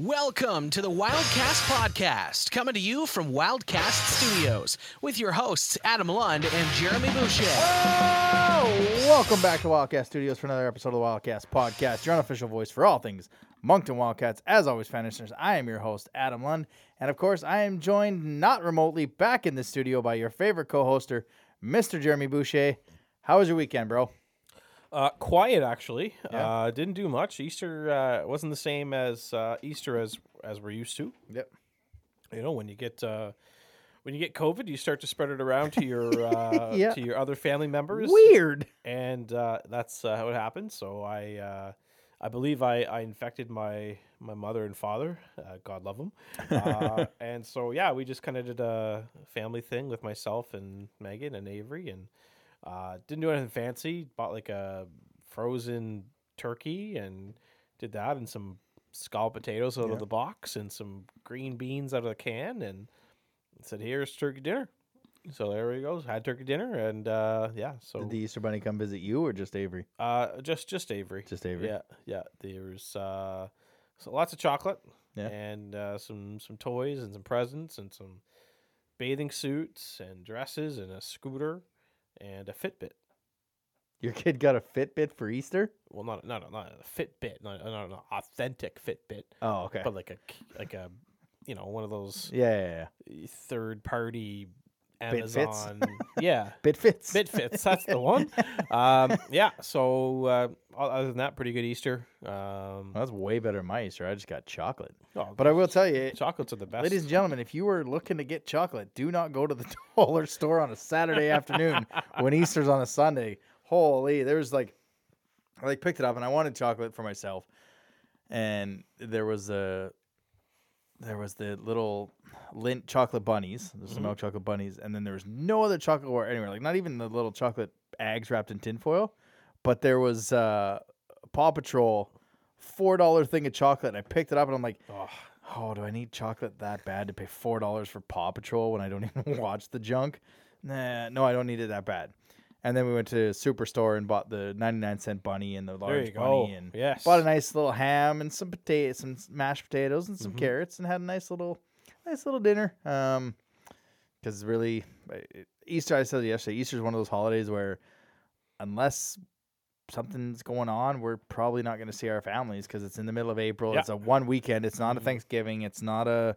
Welcome to the Wildcast Podcast, coming to you from Wildcast Studios with your hosts Adam Lund and Jeremy Boucher. Oh, welcome back to Wildcast Studios for another episode of the Wildcast Podcast, your unofficial voice for all things Moncton Wildcats. As always, fan listeners, I am your host, Adam Lund. And of course, I am joined not remotely back in the studio by your favorite co hoster, Mr. Jeremy Boucher. How was your weekend, bro? Uh, quiet actually. Yeah. Uh, didn't do much. Easter uh, wasn't the same as uh, Easter as as we're used to. Yep. You know, when you get uh, when you get COVID, you start to spread it around to your uh, Yeah. to your other family members. Weird. and uh, that's uh, how it happened. So I uh, I believe I, I infected my my mother and father. Uh, God love them. Uh, and so yeah, we just kind of did a family thing with myself and Megan and Avery, and uh, didn't do anything fancy. Bought like a frozen turkey and did that, and some scalloped potatoes out Yeah. of the box, and some green beans out of the can, and said, "Here's turkey dinner." So there he goes. Had turkey dinner, and uh, yeah. So Did the Easter Bunny come visit you or just Avery? uh, just just Avery. Just Avery. Yeah, yeah. There's uh, so lots of chocolate. Yeah. And uh, some some toys and some presents and some bathing suits and dresses and a scooter and a Fitbit. Your kid got a Fitbit for Easter? Well, not not not a Fitbit, not, not an authentic Fitbit, Oh, okay. but like a like a you know one of those Yeah, yeah, yeah. third party Bitfits? Amazon. yeah. Bitfits. Bitfits, that's the one. Um, yeah. So uh, other than that, pretty good Easter. Um, That's way better than my Easter. I just got chocolate. oh, But I will tell you, chocolates are the best. Ladies and gentlemen, if you were looking to get chocolate, do not go to the dollar store on a Saturday afternoon when Easter's on a Sunday. Holy, there's like, I like picked it up and I wanted chocolate for myself, and there was a, there was the little lint chocolate bunnies, there's some milk chocolate bunnies, and then there was no other chocolate or anywhere, like not even the little chocolate eggs wrapped in tinfoil, but there was uh, Paw Patrol, four dollar thing of chocolate. And I picked it up and I'm like, Oh, oh, do I need chocolate that bad to pay four dollars for Paw Patrol when I don't even watch the junk? Nah, no, I don't need it that bad. And then we went to Superstore and bought the ninety nine cent bunny and the large bunny go. and Yes. bought a nice little ham and some potatoes, some mashed potatoes and Mm-hmm. some carrots and had a nice little, nice little dinner. Um, because really, Easter I said yesterday, Easter is one of those holidays where unless something's going on, we're probably not going to see our families because it's in the middle of April. Yeah. It's a one weekend. It's not a Thanksgiving. It's not a,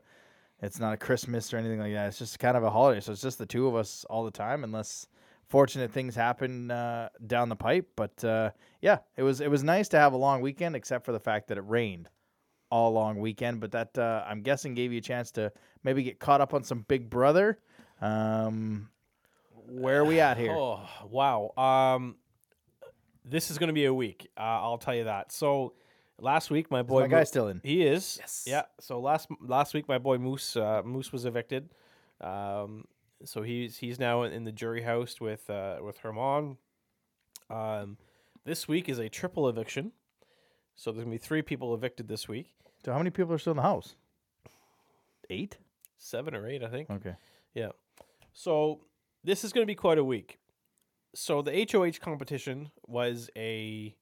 it's not a Christmas or anything like that. It's just kind of a holiday. So it's just the two of us all the time, unless fortunate things happen uh, down the pipe. But uh, yeah, it was it was nice to have a long weekend, except for the fact that it rained all long weekend. But that uh, I'm guessing gave you a chance to maybe get caught up on some Big Brother. Um, where are we at here? Oh wow. Um, this is going to be a week. Uh, I'll tell you that. So last week, my boy, my guy Mo- still in? He is. Yes. Yeah. So last last week, my boy Moose uh, Moose was evicted. Um, so he's he's now in the jury house with uh, with Herman. Um, this week is a triple eviction. So there's gonna be three people evicted this week. So how many people are still in the house? Eight. Seven or eight, I think. Okay. Yeah. So this is going to be quite a week. So the HOH competition was a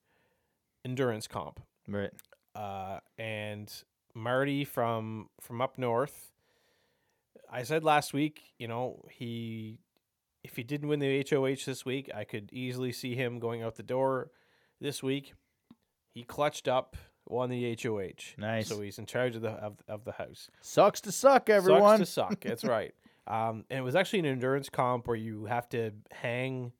endurance comp, Right. uh, and Marty from from up north. I said last week, you know, he if he didn't win the HOH this week, I could easily see him going out the door this week. He clutched up, won the HOH. Nice. So he's in charge of the of, of the house. Sucks to suck, everyone. Sucks to suck. That's right. Um, and it was actually an endurance comp where you have to hang,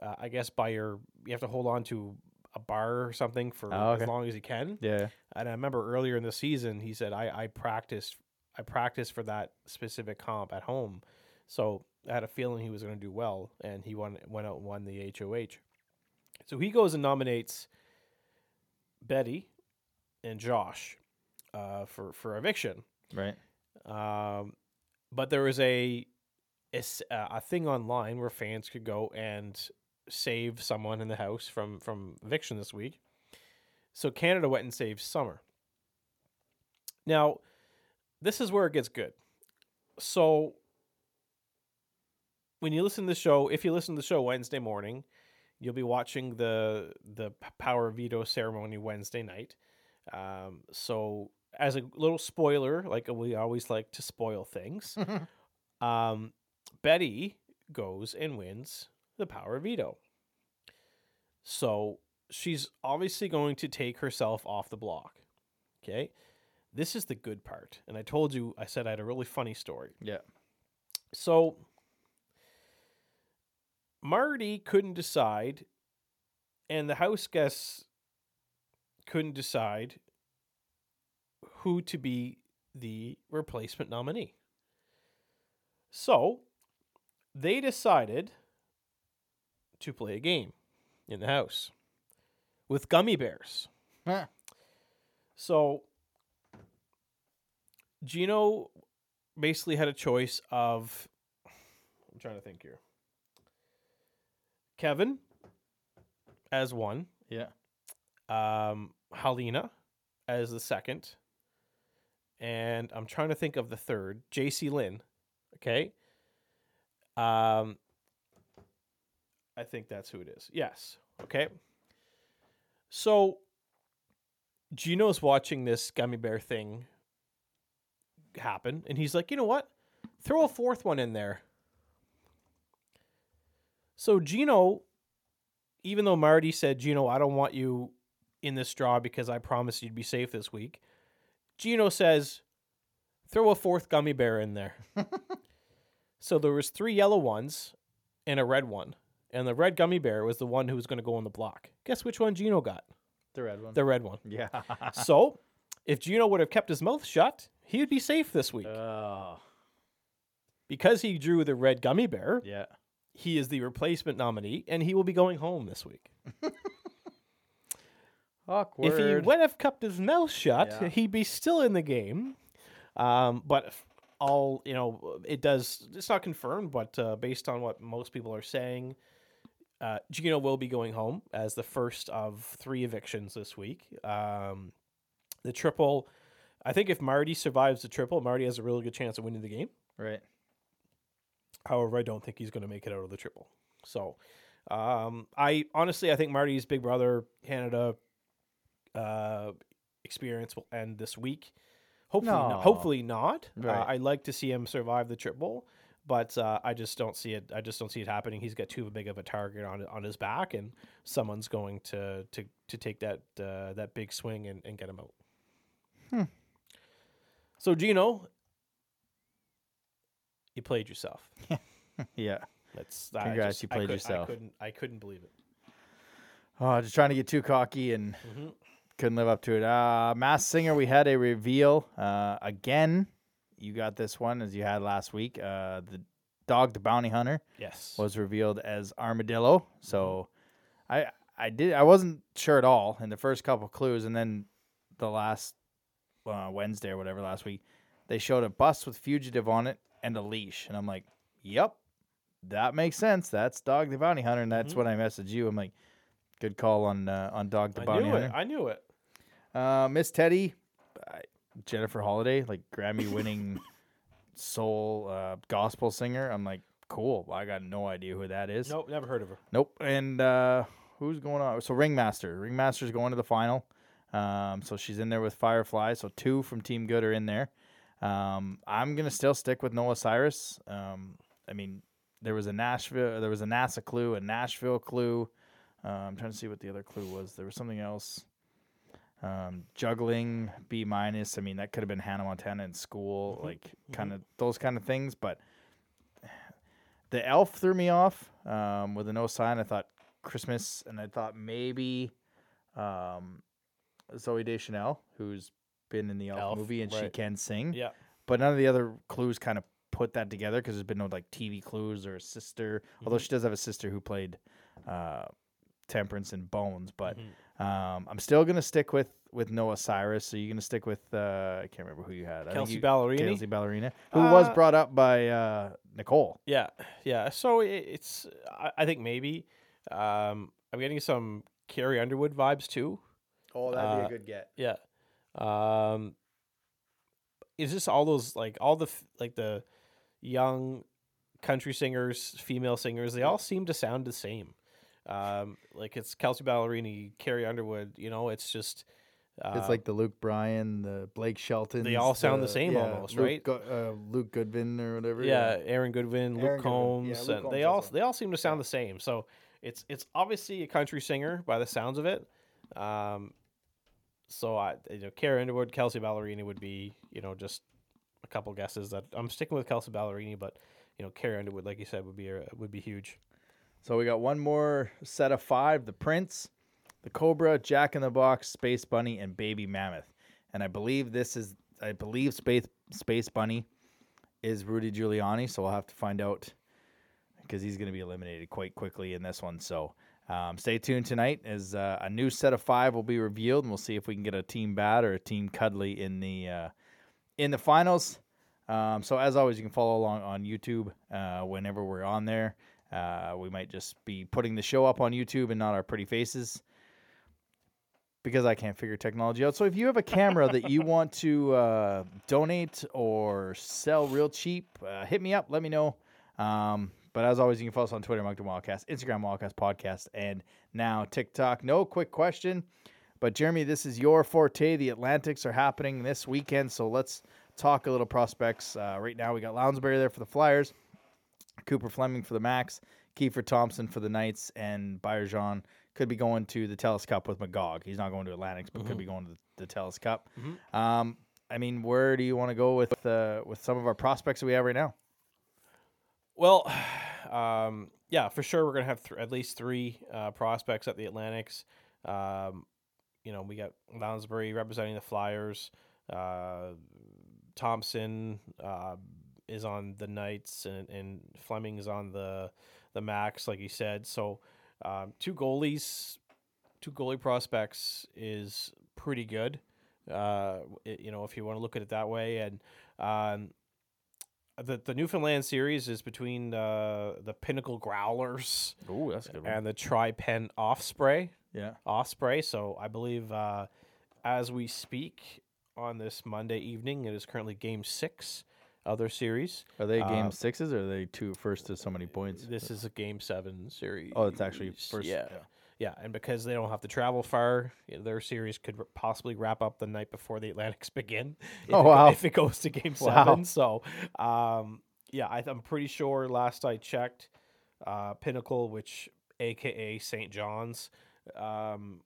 uh, I guess, by your, you have to hold on to a bar or something for Oh, okay. as long as you can. yeah. And I remember earlier in the season, he said, I, I practiced, I practiced for that specific comp at home. So I had a feeling he was going to do well. And he won, went out and won the HOH. So he goes and nominates Betty and Josh uh, for, for eviction. Right. Um, but there was a, a a thing online where fans could go and save someone in the house from from eviction this week. So Canada went and saved Summer. Now, this is where it gets good. So when you listen to the show, if you listen to the show Wednesday morning, you'll be watching the the power veto ceremony Wednesday night. Um, so as a little spoiler, like we always like to spoil things, um, Betty goes and wins the power veto. So she's obviously going to take herself off the block. Okay. This is the good part. And I told you, I said I had a really funny story. Yeah. So Marty couldn't decide, and the house guests couldn't decide who to be the replacement nominee. So they decided to play a game in the house with gummy bears. Huh. So Gino basically had a choice of I'm trying to think here. Kevin as one, Yeah. um, Halina as the second, and I'm trying to think of the third, JC Lynn. Okay. Um, I think that's who it is. Yes. Okay. So Gino's watching this gummy bear thing happen, and he's like, you know what? Throw a fourth one in there. So Gino, even though Marty said, Gino, I don't want you in this draw because I promised you'd be safe this week, Gino says, throw a fourth gummy bear in there. so there was three yellow ones and a red one. And the red gummy bear was the one who was going to go on the block. Guess which one Gino got? The red one. The red one. yeah. so if Gino would have kept his mouth shut, he would be safe this week. oh. because he drew the red gummy bear, Yeah. he is the replacement nominee, and he will be going home this week. Awkward. If he would have kept his mouth shut, Yeah. he'd be still in the game. Um, but all you know, it does. It's not confirmed, but uh, based on what most people are saying, uh, Gino will be going home as the first of three evictions this week. Um, the triple. I think if Marty survives the triple, Marty has a really good chance of winning the game. right. However, I don't think he's going to make it out of the triple. So, um, I honestly, I think Marty's Big Brother Canada uh, experience will end this week. Hopefully, No. not, hopefully not. Uh, I'd like to see him survive the triple, but uh, I just don't see it. I just don't see it happening. He's got too big of a target on on his back, and someone's going to to to take that uh, that big swing and, and get him out. Hmm. So Gino, you played yourself. Yeah. That's I Congrats, just- you I played could- yourself. I couldn't. I couldn't believe it. Oh, just trying to get too cocky and Mhm. couldn't live up to it. Uh, Masked Singer, we had a reveal uh, again. You got this one as you had last week. Uh, the dog, the bounty hunter, Yes. was revealed as Armadillo. So I I did I wasn't sure at all in the first couple clues, and then the last uh, Wednesday or whatever last week, they showed a bus with fugitive on it and a leash, and I'm like, yep, that makes sense. That's Dog the Bounty Hunter, and that's Mhm. when I messaged you. I'm like, good call on uh, on Dog the I Bounty knew Hunter. it. I knew it. Uh, Miss Teddy, uh, Jennifer Holliday, like Grammy winning soul uh, gospel singer. I'm like, cool. I got no idea who that is. Nope. Never heard of her. Nope. And uh, who's going on? So Ringmaster. Ringmaster's going to the final. Um, so she's in there with Firefly. So two from Team Good are in there. Um, I'm gonna still stick with Noah Cyrus. Um, I mean, there was a Nashville, there was a NASA clue, a Nashville clue. Uh, I'm trying to see what the other clue was. There was something else. Um, juggling B minus. I mean, that could have been Hannah Montana in school, Mhm, like kind of those kind of things. But the elf threw me off um, with a no sign. I thought Christmas, and I thought maybe um, Zooey Deschanel, who's been in the elf, Elf, movie and she can sing. Yeah. But none of the other clues kind of put that together because there's been no like TV clues or a sister. Although Mhm. she does have a sister who played uh, Temperance in Bones. But Mhm. um, I'm still gonna stick with with Noah Cyrus. So you're gonna stick with uh, I can't remember who you had. I Kelsey you- Ballerini. Kelsey Ballerini, who was Uh, brought up by uh, Nicole. Yeah. Yeah. So it, it's. I, I think maybe. Um, I'm getting some Carrie Underwood vibes too. Oh, that'd be a Uh, good get. Yeah. Um, is this all those like all the like the young country singers, female singers? They all seem to sound the same. Um, like it's Kelsey Ballerini, Carrie Underwood. You know, it's just It's Uh, like the Luke Bryan, the Blake Shelton. They all sound the same almost, Luke, right? Go- uh, Luke Goodwin or whatever. yeah, Aaron Goodwin, Luke Aaron Goodwin. Yeah, Combs, Luke and Combs they all they all seem to sound the same. So it's it's obviously a country singer by the sounds of it. Um, so I you know Carrie Underwood, Kelsey Ballerini would be you know just a couple guesses that I'm sticking with Kelsey Ballerini, but you know Carrie Underwood, like you said, would be a, would be huge. So we got one more set of five: the Prince, the Cobra, Jack in the Box, Space Bunny, and Baby Mammoth. And I believe this is, I believe Space Space Bunny is Rudy Giuliani. So we'll have to find out because he's going to be eliminated quite quickly in this one. So um, stay tuned tonight as uh, a new set of five will be revealed, and we'll see if we can get a team bad or a team cuddly in the uh, in the finals. Um, so as always, you can follow along on YouTube uh, whenever we're on there. Uh, we might just be putting the show up on YouTube and not our pretty faces because I can't figure technology out. So if you have a camera that you want to uh, donate or sell real cheap, uh, hit me up. Let me know. Um, but as always, you can follow us on Twitter, Moncton Wildcast, Instagram, Wildcast Podcast, and now TikTok. No quick question, but Jeremy, this is your forte. The Atlantics are happening this weekend, so let's talk a little prospects. Uh, right now, we got Lounsbury there for the Flyers, Cooper Fleming for the Max, Kiefer Thompson for the Knights, and Bayerjean could be going to the Telus Cup with Magog. He's not going to Atlantics, but could be going to the, the Telus Cup. Um, I mean, where do you want to go with uh, with some of our prospects that we have right now? Well, um, yeah, for sure we're gonna have th- at least three uh, prospects at the Atlantics. Um, you know, we got Lounsbury representing the Flyers. Uh, Thompson uh, is on the Knights, and, and Fleming's on the the Max, like you said. So, um, two goalies, two goalie prospects is pretty good. Uh, it- you know, if you want to look at it that way, and um, the the Newfoundland series is between uh, the Pinnacle Growlers Oh, that's good and the Tri Pen Offspray. Yeah. Osprey. So I believe uh, as we speak on this Monday evening, it is currently Game Six of their series. Are they game Uh, sixes or are they two first to so many points? This is a Game Seven series. Oh, it's actually first. Yeah. Yeah, and because they don't have to travel far, their series could possibly wrap up the night before the Atlantics begin. If Oh, it wow. If it goes to Game Wow. Seven, so um, yeah, I, I'm pretty sure. Last I checked, uh, Pinnacle, which AKA St. John's, um,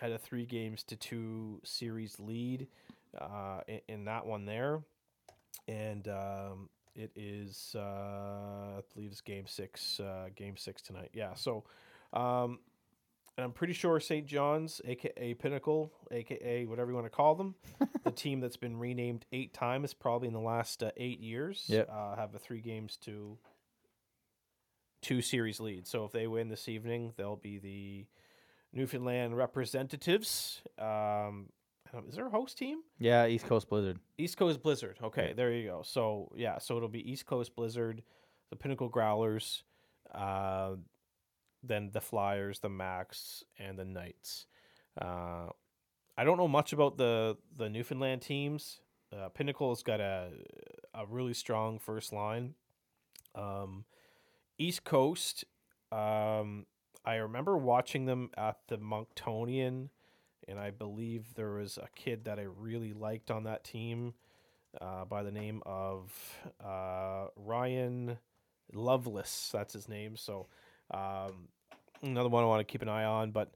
had a three games to two series lead uh, in, in that one there, and um, it is uh, I believe it's game six, uh, game six tonight. Yeah, so. Um, and I'm pretty sure St. John's, aka Pinnacle, aka whatever you want to call them, the team that's been renamed eight times, probably in the last uh, eight years, Yep. uh, have a three games to two series lead. So if they win this evening, they'll be the Newfoundland representatives. Um, is there a host team? Yeah, East Coast Blizzard. East Coast Blizzard. Okay, there you go. So yeah, so it'll be East Coast Blizzard, the Pinnacle Growlers, uh, then the Flyers, the Max, and the Knights. Uh, I don't know much about the the Newfoundland teams. Uh, Pinnacle's got a a really strong first line. Um, East Coast. Um, I remember watching them at the Monctonian, and I believe there was a kid that I really liked on that team uh, by the name of uh, Ryan Lovelace. That's his name. So um, another one I want to keep an eye on. But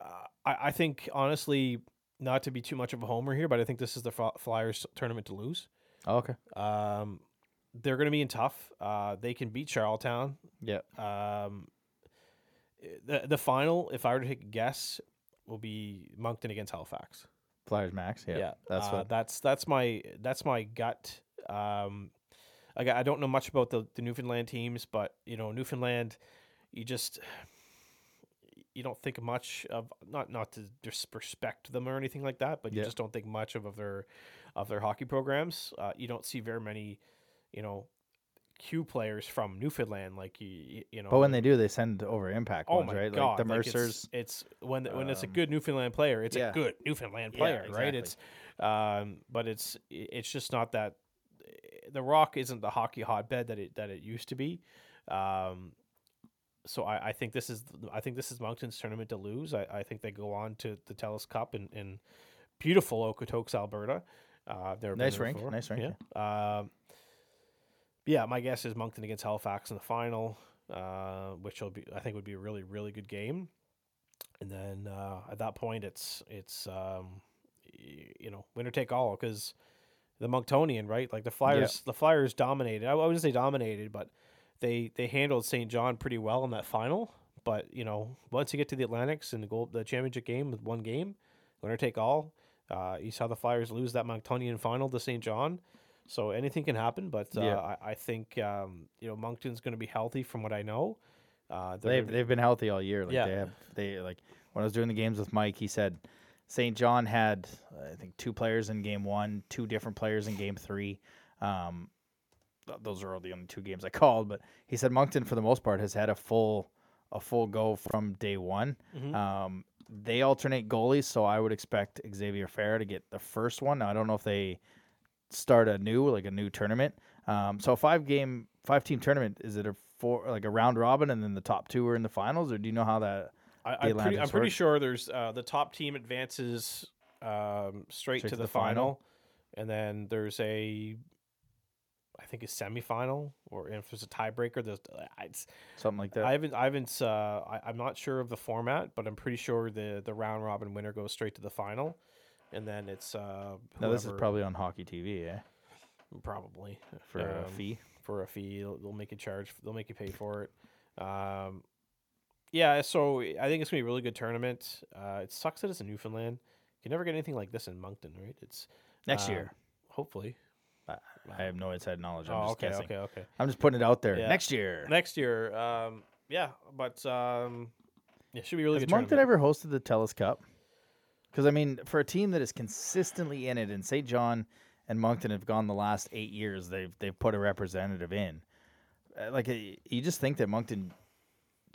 uh, I, I think honestly, not to be too much of a homer here, but I think this is the Fl- Flyers tournament to lose. Oh, okay. Um, they're going to be in tough. Uh, they can beat Charlottetown. Yeah. Um, the the final, if I were to take a guess, will be Moncton against Halifax. Flyers Max. Yeah. yeah. That's uh, what. that's that's my that's my gut. Um, I I don't know much about the, the Newfoundland teams, but you know Newfoundland, you just you don't think much of not not to disrespect them or anything like that, but you Yeah. just don't think much of, of their of their hockey programs. Uh, you don't see very many, you know, Q players from Newfoundland, like you you know. But when they do, they send over impact Oh ones, my right? god! like the like, it's- Mercers. It's, when when it's a um, good Newfoundland player, it's yeah. a good Newfoundland Yeah, player, right? exactly. It's um, but it's it's just not that. The Rock isn't the hockey hotbed that it that it used to be. Um, so I, I think this is I think this is Moncton's tournament to lose. I, I think they go on to the Telus Cup in, and beautiful Okotoks, Alberta. Uh, Nice rink, before. nice rink, Yeah. Um, yeah, my guess is Moncton against Halifax in the final, uh, which will be I think would be a really really good game. And then uh, at that point, it's it's um, you know winner take all because the Monctonian right like the Flyers the Flyers dominated. I wouldn't say dominated, but they they handled St. John pretty well in that final. But you know once you get to the Atlantics and the gold the championship game with one game, winner take all. Uh, you saw the Flyers lose that Monctonian final to St. John. So anything can happen, but uh, Yeah. I, I think um, you know Moncton's going to be healthy from what I know. Uh, They've they've been healthy all year. Like Yeah. they have they like when I was doing the games with Mike, he said St. John had I think two players in game one, two different players in game three. Um, those are all the only two games I called, but he said Moncton for the most part has had a full a full go from day one. Mhm. Um, they alternate goalies, so I would expect Xavier Farah to get the first one. Now, I don't know if they start a new like a new tournament. Um, so a five game five team tournament is it a four like a round robin and then the top two are in the finals, or do you know how that? I, the I'm pretty, I'm pretty sure there's uh, the top team advances um, straight, to, the, final, and then there's a I think a semifinal, or if there's a tiebreaker, there's it's, Something like that. I haven't I haven't uh, I, I'm not sure of the format, but I'm pretty sure the the round robin winner goes straight to the final, and then it's uh, now this is whoever- probably on Hockey TV, eh? probably For a Um, fee. for a fee. They'll, they'll make you charge. They'll make you pay for it. Um, yeah, so I think it's gonna be a really good tournament. Uh, it sucks that it's in Newfoundland. You can never get anything like this in Moncton, right? It's Next uh, year. hopefully. I have no inside knowledge. I'm Oh, just okay, guessing. okay, okay. I'm just putting it out there. Yeah. Next year. Next year, um, yeah, but um, yeah, should be really Has good. Moncton ever hosted the Telus Cup? Because I mean, for a team that is consistently in it, and St. John and Moncton have gone the last eight years, they've they've put a representative in. Uh, Like you just think that Moncton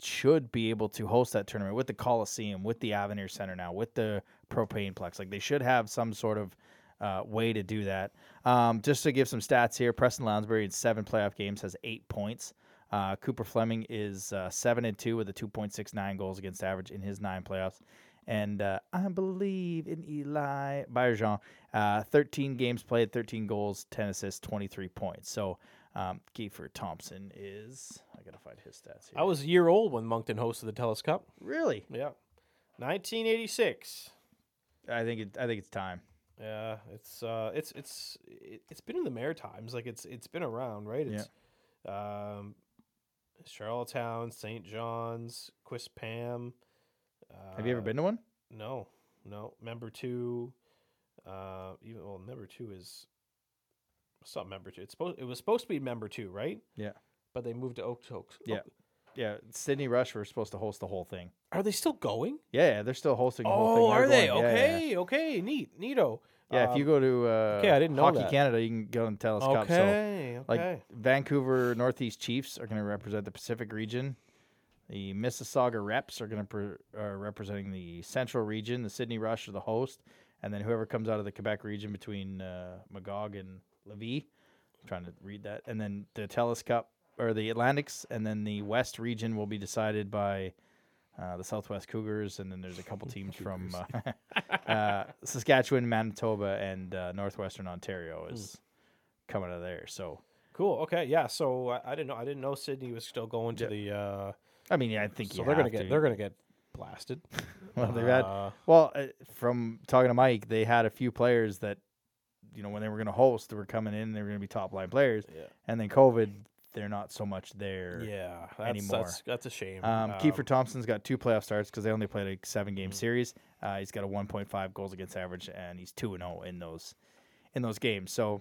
should be able to host that tournament with the Coliseum, with the Avenir Center now, with the Propane Plex. Like they should have some sort of uh, way to do that. Um, just to give some stats here, Preston Lounsbury in seven playoff games has eight points. Uh, Cooper Fleming is uh, seven and two with a two point six nine goals against average in his nine playoffs. And uh, I believe in Eli Bayerjean, uh, 13 games played, 13 goals, 10 assists, 23 points. So um, Kiefer Thompson is. I gotta find his stats here. I was a year old when Moncton hosted the Telus Cup. really. Yeah, 1986. I think it. I think it's time. Yeah, it's uh, it's it's it, it's been in the Maritimes, like it's it's been around, right? It's um, Charlottetown, St. John's, Quispam. Uh, Have you ever been to one? No, no. Membertou, uh, even well, Membertou is. It's not Membertou. It's supposed. It was supposed to be Membertou, right? Yeah. But they moved to Okotoks. Yeah. Yeah, Sydney Rush were supposed to host the whole thing. Are they still going? Yeah, yeah they're still hosting the whole thing. Oh, They're are they? going- yeah, yeah, Okay, okay, neat, neato. Yeah, if you go to uh, okay, I didn't know Hockey that. Canada, you can go and Telus Cup. So Okay, okay. like Vancouver Northeast Chiefs are going to represent the Pacific region. The Mississauga Reps are going to pre- are representing the Central region. The Sydney Rush are the host, and then whoever comes out of the Quebec region between uh, Magog and Lévis. I'm trying to read that, and then the Telus Cup or the Atlantics, and then the West region will be decided by uh, the Southwest Cougars, and then there's a couple teams from uh, uh, Saskatchewan, Manitoba, and uh, Northwestern Ontario is coming out of there. So. Cool. Okay. Yeah. So I, I didn't know. I didn't know Sydney was still going to Yeah. the. uh I mean, yeah, I think So they're gonna get. They're gonna get blasted. well, they've had well uh, from talking to Mike, they had a few players that you know when they were going to host, they were coming in, they were going to be top line players, Yeah. and then COVID, they're not so much there. Yeah. That's, anymore. That's, that's a shame. Um, Kiefer Thompson's got two playoff starts because they only played a seven game Mhm. series. Uh, he's got a 1.5 goals against average, and he's two and zero in those in those games. So,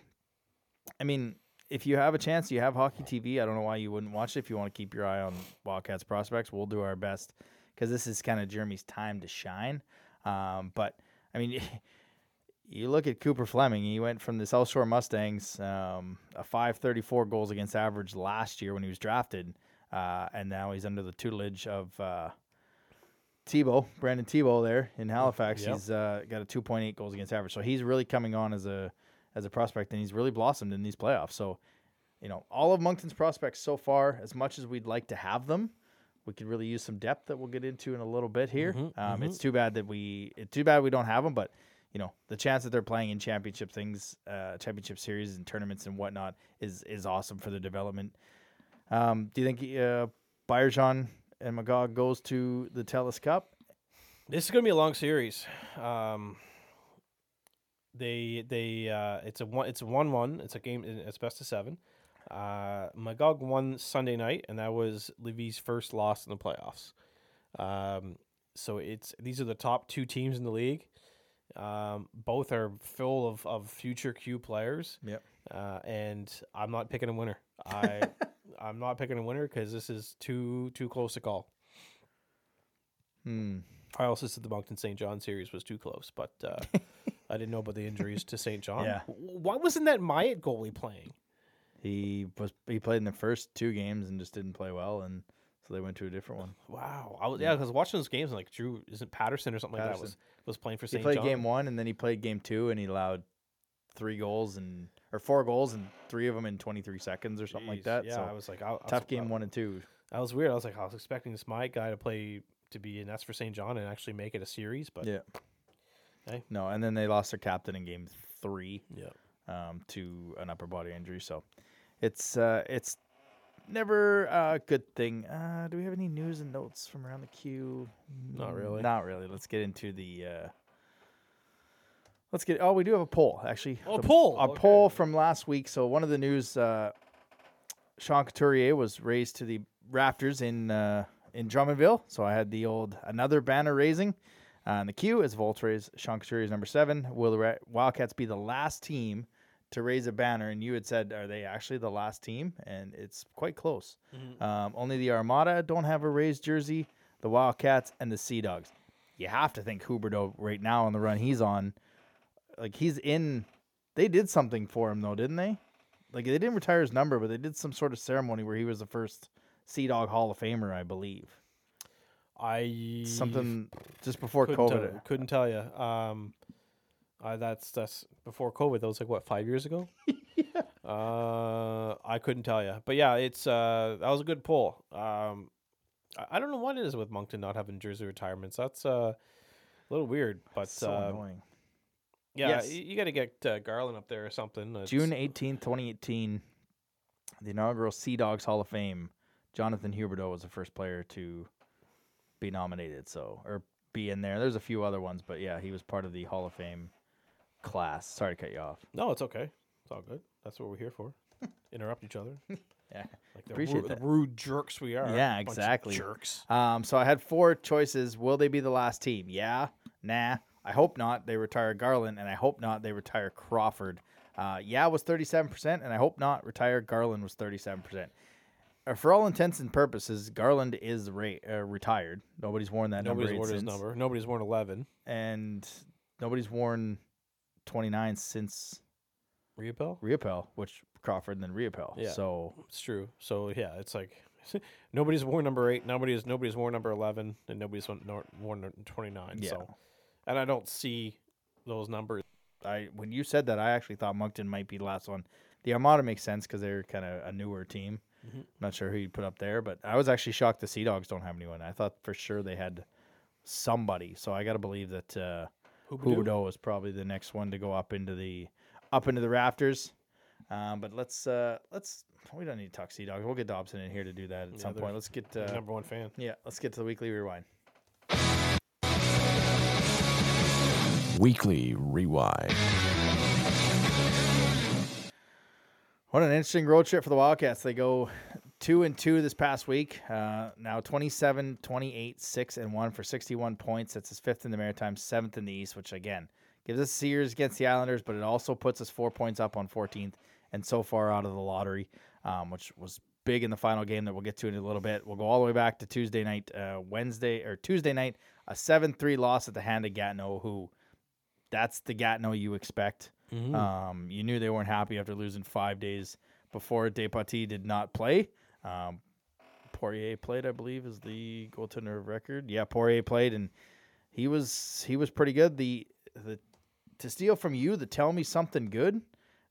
I mean, if you have a chance, you have hockey TV. I don't know why you wouldn't watch it. If you want to keep your eye on Wildcats prospects, we'll do our best because this is kind of Jeremy's time to shine. Um, but I mean. You look at Cooper Fleming. He went from the South Shore Mustangs, um, a 534 goals against average last year when he was drafted, uh, and now he's under the tutelage of uh, Tebow, Brandon Tebow there in Halifax. Yep. He's uh, got a 2.8 goals against average, so he's really coming on as a as a prospect, and he's really blossomed in these playoffs. So, you know, all of Moncton's prospects so far, as much as we'd like to have them, we could really use some depth that we'll get into in a little bit here. Mhm, um, mhm. It's too bad that we it's too bad we don't have them, but you know the chance that they're playing in championship things, uh, championship series and tournaments and whatnot is is awesome for their development. Um, do you think uh, Bayerjean and Magog goes to the Telus Cup? This is going to be a long series. Um, they they uh, it's a one it's a one one. It's a game. It's best of seven. Uh, Magog won Sunday night, and that was Lévis's first loss in the playoffs. Um, so it's these are the top two teams in the league. Um, both are full of, of future Q players. Yep. Uh, and I'm not picking a winner. I I'm not picking a winner because this is too too close to call. Hmm. I also said the Moncton St. John series was too close, but uh, I didn't know about the injuries to St. John. Yeah. Why wasn't that Myatt goalie playing? He was he played in the first two games and just didn't play well, and so they went to a different one. Wow. I was, yeah, because watching those games, I'm like Drew isn't Patterson or something like that was was playing for St. John. He played John. game one, and then he played game two, and he allowed three goals and or four goals and three of them in 23 seconds or something like that. Yeah, so I was like, I, I was- tough game I- one and two. That was weird. I was like, I was expecting this Myatt guy to play to be an S for St. John and actually make it a series, but Yeah. Hey. No, and then they lost their captain in game three yeah. um, to an upper body injury. So it's uh, it's never a good thing. Uh, do we have any news and notes from around the queue? Not Mm, really. Not really. Let's get into the. Uh, let's get. Oh, we do have a poll actually. Oh, The- poll, A okay. poll from last week. So one of the news. Uh, Sean Couturier was raised to the rafters in uh, in Drummondville. So I had the old another banner raising. Uh, in the queue is Voltre's Sean Couturier is number seven. Will the Ra- Wildcats be the last team to raise a banner? And you had said, are they actually the last team? And it's quite close. Um, only the Armada don't have a raised jersey. The Wildcats and the Sea Dogs. You have to think Huberdeau right now on the run he's on. Like he's in. They did something for him though, didn't they? Like they didn't retire his number, but they did some sort of ceremony where he was the first Sea Dog Hall of Famer, I believe. I Something just before couldn't COVID. Tell, couldn't tell you. Um, I, that's that's before COVID. That was like what five years ago. yeah. Uh, I couldn't tell you, but yeah, it's uh that was a good pull. Um, I, I don't know what it is with Moncton not having jersey retirements. That's uh, a little weird, but so uh, annoying. yeah, Yes. you, you got to get uh, Garland up there or something. It's- June 18th, 2018, the inaugural Sea Dogs Hall of Fame, Jonathan Huberdeau was the first player to be nominated, so or be in there. There's a few other ones, but yeah, he was part of the Hall of Fame class. Sorry to cut you off. No, it's okay. It's all good. That's what we're here for. Interrupt each other. Yeah. Like the, Appreciate ru- that. the rude jerks we are. Yeah, Bunch of exactly. Jerks. Um, so I had four choices. Will they be the last team? Yeah, nah. I hope not. They retire Garland, and I hope not. They retire Crawford. Uh, yeah was 37%, and I hope not. Retire Garland was 37%. Uh, for all intents and purposes, Garland is ra- uh, retired. Nobody's worn that Nobody's number, eight worn his since, number. Nobody's worn eleven. and nobody's worn 29 since Riopel. Riopel, which Crawford and then Riopel. Yeah. So It's true. So yeah, it's like nobody's worn number eight. Nobody's nobody's worn number eleven, and nobody's nor- worn twenty nine. Yeah. So, and I don't see those numbers. I when you said that, I actually thought Moncton might be the last one. The Armada makes sense because they're kind of a newer team. Mhm. Not sure who you put up there, but I was actually shocked the Sea Dogs don't have anyone. I thought for sure they had somebody. So I got to believe that uh, Huberdeau? Huberdeau is probably the next one to go up into the up into the rafters. Um, but let's uh, let's we don't need to talk Sea Dogs. We'll get Dobson in here to do that at Yeah, some point. Let's get Your uh, number one fan. yeah, let's get to the weekly rewind. Weekly Rewind. What an interesting road trip for the Wildcats. They go two and two this past week. Uh, now 27, 28, six and one for 61 points. That's his fifth in the Maritime, seventh in the East, which again gives us a series against the Islanders, but it also puts us four points up on 14th and so far out of the lottery, um, which was big in the final game that we'll get to in a little bit. We'll go all the way back to Tuesday night, uh, Wednesday or Tuesday night, a 7 3 loss at the hand of Gatineau, who that's the Gatineau you expect. Mm-hmm. Um, you knew they weren't happy after losing five days before Departie did not play. Um, Poirier played, I believe, is the goaltender of record. Yeah, Poirier played, and he was he was pretty good. The the to steal from you, the tell me something good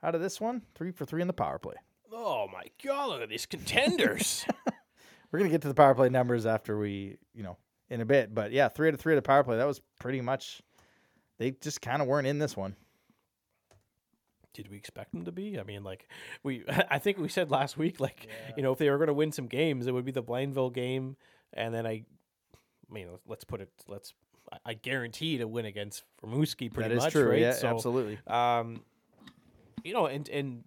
out of this one, three for three in the power play. Oh my god! Look at these contenders. We're gonna get to the power play numbers after we, you know, in a bit. But yeah, three out of three at the power play. That was pretty much they just kind of weren't in this one. Did we expect them to be? I mean, like we, I think we said last week, like you know, if they were going to win some games, it would be the Blainville game, and then I, I mean, let's put it, let's, I- guarantee to win against Rimouski pretty that is much, true. right? Yeah, So, absolutely. Um, you know, and and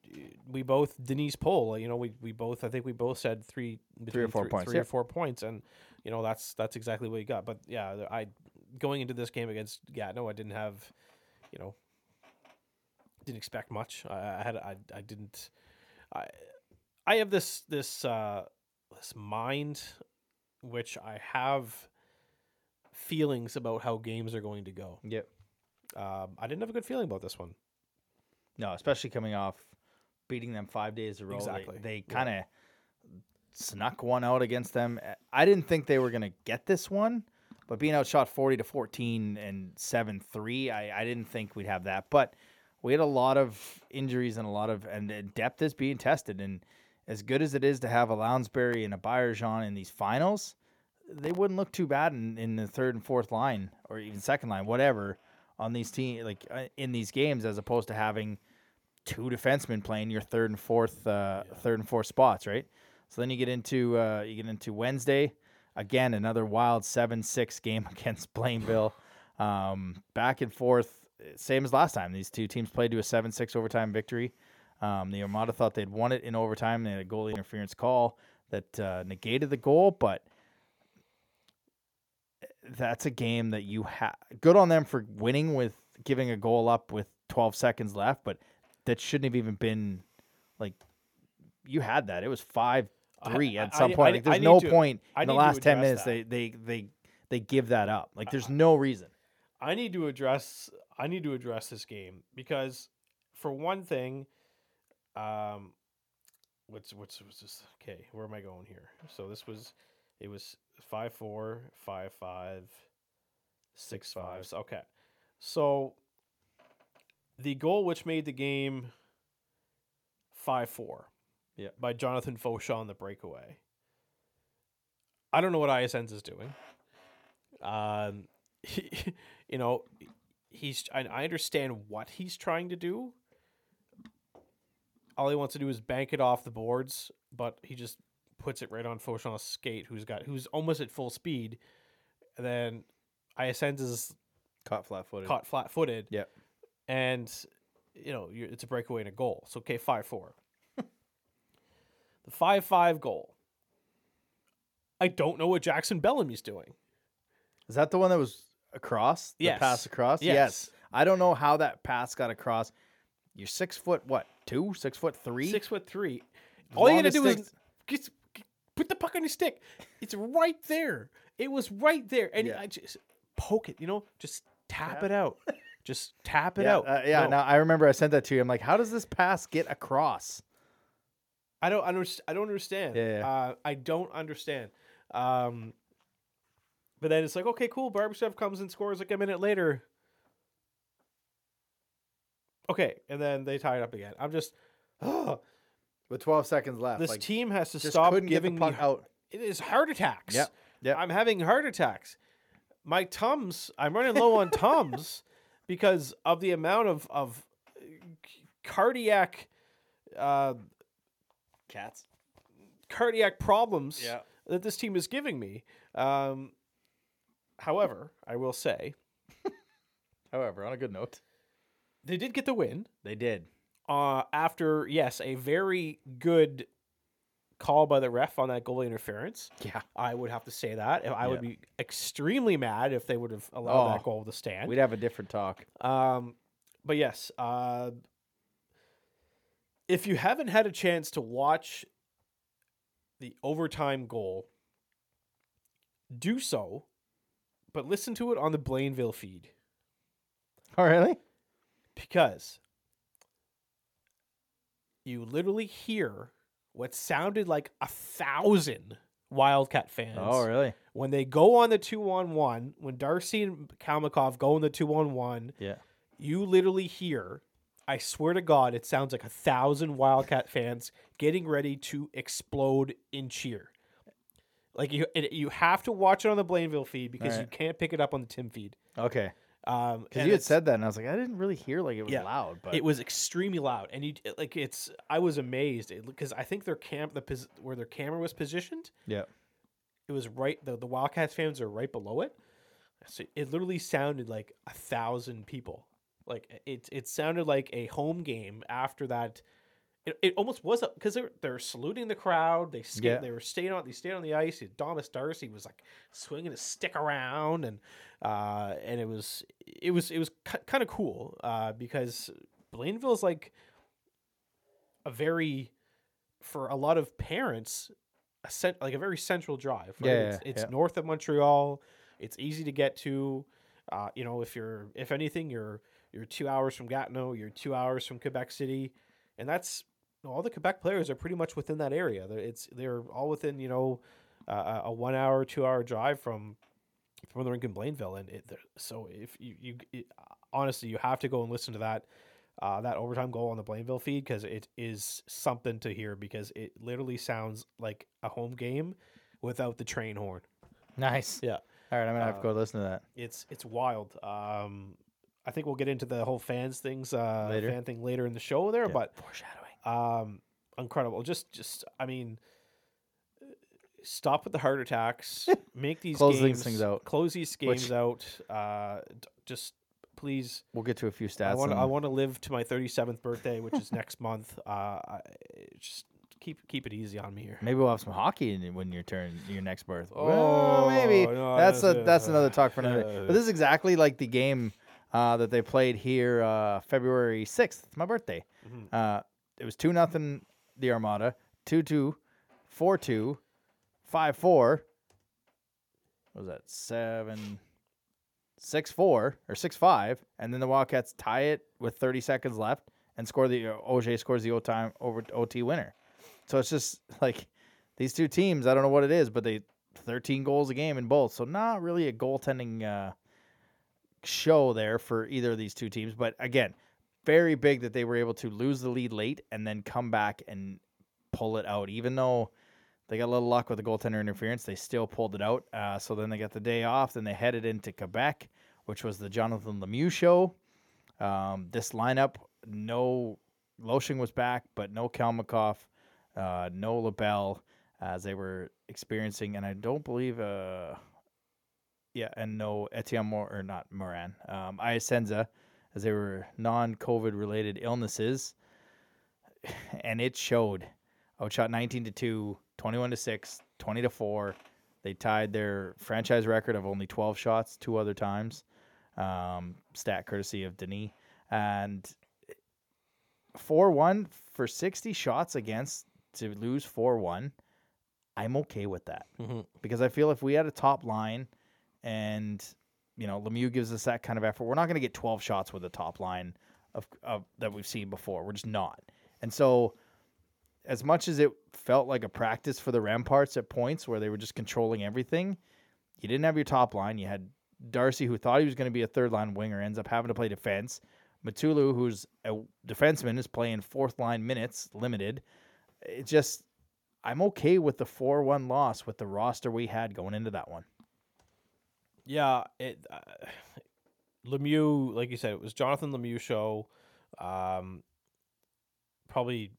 we both Denise poll. You know, we we both I think we both said three, Three or between four points, three or four points, and you know that's that's exactly what you got. But yeah, I going into this game against Gatineau, I didn't have, you know, didn't expect much. I, I had I I didn't. I I have this this uh this mind, which I have feelings about how games are going to go. Yep. Um, I didn't have a good feeling about this one. No, especially coming off beating them five days in a row. Exactly. They, Yeah. kind of snuck one out against them. I didn't think they were going to get this one, but being outshot 40 to 14 and 7 3, I, I didn't think we'd have that. But we had a lot of injuries and a lot of, and depth is being tested. And as good as it is to have a Lounsbury and a Bayerjean in these finals, they wouldn't look too bad in, in the third and fourth line or even second line, whatever, on these team like uh, in these games as opposed to having two defensemen playing your third and fourth uh, third and fourth spots, right? So then you get into uh, you get into Wednesday again, another wild seven six game against Blainville, um, back and forth, same as last time. These two teams played to a seven six overtime victory. Um, the Armada thought they'd won it in overtime. They had a goalie interference call that uh, negated the goal, but that's a game that you have. Good on them for winning with giving a goal up with 12 seconds left, but that shouldn't have even been like you had that. It was five three I- at some I- point. I- Like, there's no to- point in the last 10 minutes they, they they they give that up. Like there's no reason. I need to address I need to address this game because for one thing, um what's what's what's this okay, where am I going here? So this was it was five four, five five, six five. So, okay. So the goal which made the game five four Yeah. by Jonathan Fauchon on the breakaway. I don't know what ISNs is doing. Um, he, you know, he's. I, I understand what he's trying to do. All he wants to do is bank it off the boards, but he just puts it right on Fauchon's skate, who's got who's almost at full speed. And then ISNs is Caught flat footed. caught flat footed. Yep. And you know, you're, it's a breakaway and a goal. So okay, five four. the five five goal. I don't know what Jackson Bellamy's doing. Is that the one that was across? The Yes. pass across? Yes. I don't know how that pass got across. You're six foot what? Two? Six foot three? Six foot three. All you gotta do is just put the puck on your stick. It's right there. It was right there, and Yeah. I just poke it. You know, just tap it out. Just tap it yeah, out. uh, yeah. No, Now I remember I sent that to you. I'm like, how does this pass get across? I don't understand. I don't understand. Yeah, yeah. Uh, I don't understand. Um, but then it's like, okay, cool. Barbashev comes and scores like a minute later. Okay, and then they tie it up again. I'm just, oh, With 12 seconds left, this like, team has to just stop couldn't giving get the me puck out. It is heart attacks. Yep, yep. I'm having heart attacks. My tums, I'm running low on tums because of the amount of of cardiac uh, Cats. cardiac problems Yeah. that this team is giving me. Um, however, I will say However, on a good note, they did get the win they did. uh, after yes, a very good call by the ref on that goalie interference. Yeah. I would have to say that. I would Yeah. be extremely mad if they would have allowed that Oh, goal to stand. We'd have a different talk. Um, but yes, uh, if you haven't had a chance to watch the overtime goal, do so, but listen to it on the Blainville feed Oh, really? because you literally hear what sounded like a thousand Wildcat fans Oh, really? when they go on the two on one, when Darcy and Kalmakov go on the two on one, Yeah. you literally hear, I swear to God, it sounds like a thousand Wildcat fans getting ready to explode in cheer. Like you, it, you have to watch it on the Blainville feed because you can't pick it up on the Tim feed. Okay. Um, Because and you had it's- said that, and I was like, I didn't really hear like it was Yeah. loud, but it was extremely loud, and you it- like it's. I was amazed because I think their camp, the pos- where their camera was positioned, yeah, it was right. The the Wildcats fans are right below it, so it literally sounded like a thousand people. Like it, it sounded like a home game after that. It, it almost was because they're they're saluting the crowd. They skate, Yeah. they were staying on they stayed on the ice. Thomas Darcy was like swinging his stick around, and uh, and it was it was it was kind of cool uh, because Blainville's like a very for a lot of parents a cent, like a very central drive. Right? Yeah, it's, it's yeah. north of Montreal. It's easy to get to. Uh, you know, if you're if anything, you're you're two hours from Gatineau. You're two hours from Quebec City, and that's you know, all the Quebec players are pretty much within that area. They're, it's they're all within you know uh, a one hour, two hour drive from from the rink in Blainville, and it, so if you you it, honestly you have to go and listen to that uh, that overtime goal on the Blainville feed because it is something to hear because it literally sounds like a home game without the train horn. nice. Yeah. All right, I'm gonna have to go listen to that. It's it's wild. Um, I think we'll get into the whole fans things uh, Later. fan thing later in the show there, Yeah. but Foreshadowing. Um, incredible. Just just I mean. Stop with the heart attacks. Make these Close these things out. Close these games Which- out. Uh, d- just please We'll get to a few stats. I want on- I want to live to my 37th birthday, which is next month. Uh, I, just keep keep it easy on me here. Maybe we'll have some hockey in, when your turn, your next birth. Oh, well, maybe no, that's a that's- uh, another talk for another. uh, but this is exactly like the game uh, that they played here uh, February sixth. It's my birthday. Mhm. It was two nothing the Armada, two two, four two, five four. What was that seven? Six four or six five, and then the Wildcats tie it with thirty seconds left and score the uh, OJ scores the O time over OT winner. So it's just like these two teams. I don't know what it is, but they thirteen goals a game in both. So not really a goaltending uh, show there for either of these two teams. But again, very big that they were able to lose the lead late and then come back and pull it out. Even though they got a little luck with the goaltender interference, they still pulled it out. Uh, so then they got the day off. Then they headed into Quebec, which was the Jonathan Lemieux show. Um, this lineup, no Loshing was back, but no Kalmakoff, uh, no LaBelle, as they were experiencing, and I don't believe, uh, yeah, and no Etienne Mor or not Moran, um, Iasenza, as they were non-COVID related illnesses, and it showed. Outshot 19 to 2, 21 to 6, 20 to 4. They tied their franchise record of only 12 shots two other times. Um, stat courtesy of Denis. And 4 1 for 60 shots against to lose 4 1. I'm okay with that Mhm. because I feel if we had a top line and you know Lemieux gives us that kind of effort, we're not going to get 12 shots with a top line of, of that we've seen before. We're just not. And so, as much as it felt like a practice for the Remparts at points where they were just controlling everything, you didn't have your top line. You had Darcy, who thought he was going to be a third line winger, ends up having to play defense. Matulu, who's a defenseman, is playing fourth line minutes, limited. It just, I'm okay with the 4 1 loss with the roster we had going into that one. Yeah, it uh, Lemieux, like you said, it was Jonathan Lemieux show. Um, probably,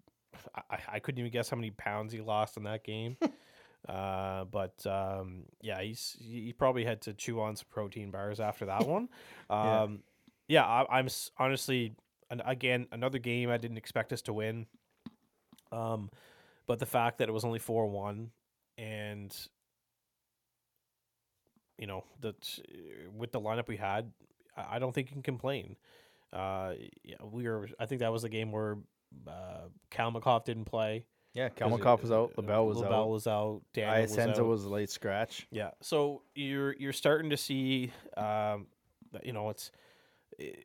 I, I couldn't even guess how many pounds he lost in that game. uh, but um, yeah, he's he probably had to chew on some protein bars after that one. Yeah. Um, yeah, I, I'm honestly, an, again, another game I didn't expect us to win. Um, but the fact that it was only four one, and you know that with the lineup we had, I don't think you can complain. Uh, yeah, we were. I think that was the game where uh, Kalmakoff didn't play. Yeah, it- Kalmakoff was out, uh, LaBelle was LaBelle out, was out. Daniel was Iasenza out. was a late scratch. Yeah. So you're you're starting to see, um, that, you know, it's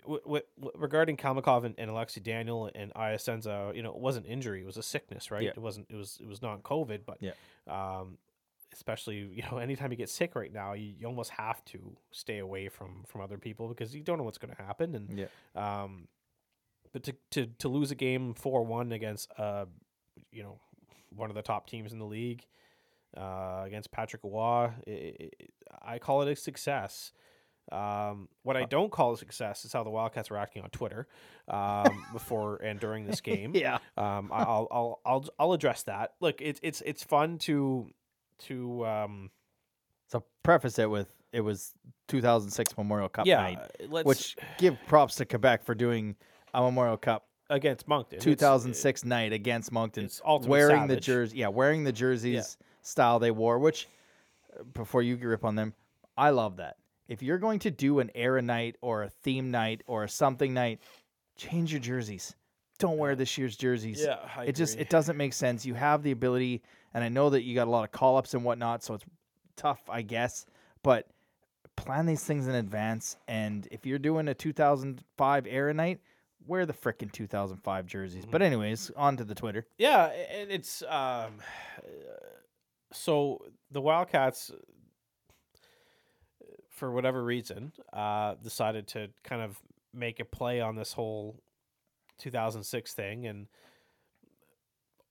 w- w- regarding Kalmakov and, and Alexi Daniel and Iasenza, you know, it wasn't injury; it was a sickness, right? Yeah. It wasn't. It was. It was not COVID, but Yeah. Um, especially you know, anytime you get sick right now, you, you almost have to stay away from from other people because you don't know what's going to happen. And Yeah. um, but to to to lose a game four one against uh, you know, one of the top teams in the league uh, against Patrick Roy. I call it a success. Um, what I don't call a success is how the Wildcats were acting on Twitter um, before and during this game. Yeah. Um, I'll, I'll I'll I'll address that. Look, it's it's it's fun to to um, So preface it with it was 2006 Memorial Cup yeah, night, let's which give props to Quebec for doing a Memorial Cup against Moncton. It's- 2006 night against Moncton, wearing the Savage. jersey, yeah, wearing the jerseys style they wore. Which, uh, before you grip on them, I love that. If you're going to do an era night or a theme night or a something night, change your jerseys. Don't wear this year's jerseys. Yeah, I it just it doesn't make sense. You have the ability, and I know that you got a lot of call ups and whatnot, so it's tough, I guess. But plan these things in advance. And if you're doing a 2005 era night, wear the frickin' 2005 jerseys. Mm-hmm. But anyways, on to the Twitter. Yeah, and it's um, so the Wildcats, for whatever reason, uh, decided to kind of make a play on this whole 2006 thing and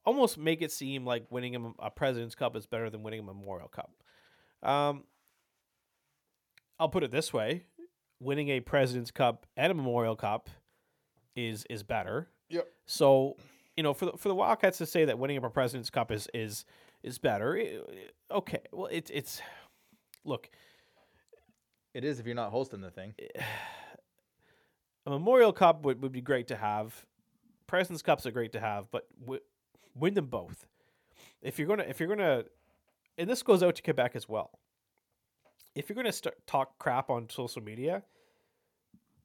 almost make it seem like winning a, a President's Cup is better than winning a Memorial Cup. Um, I'll put it this way: winning a President's Cup and a Memorial Cup is is better. Yep. So, you know, for the, for the Wildcats to say that winning a President's Cup is is is better, eh, okay. Well, it's it's look, It is if you're not hosting the thing. a Memorial Cup would, would be great to have. President's Cups are great to have, but w- win them both. If you're gonna, if you're gonna, and this goes out to Quebec as well. If you're gonna start talk crap on social media,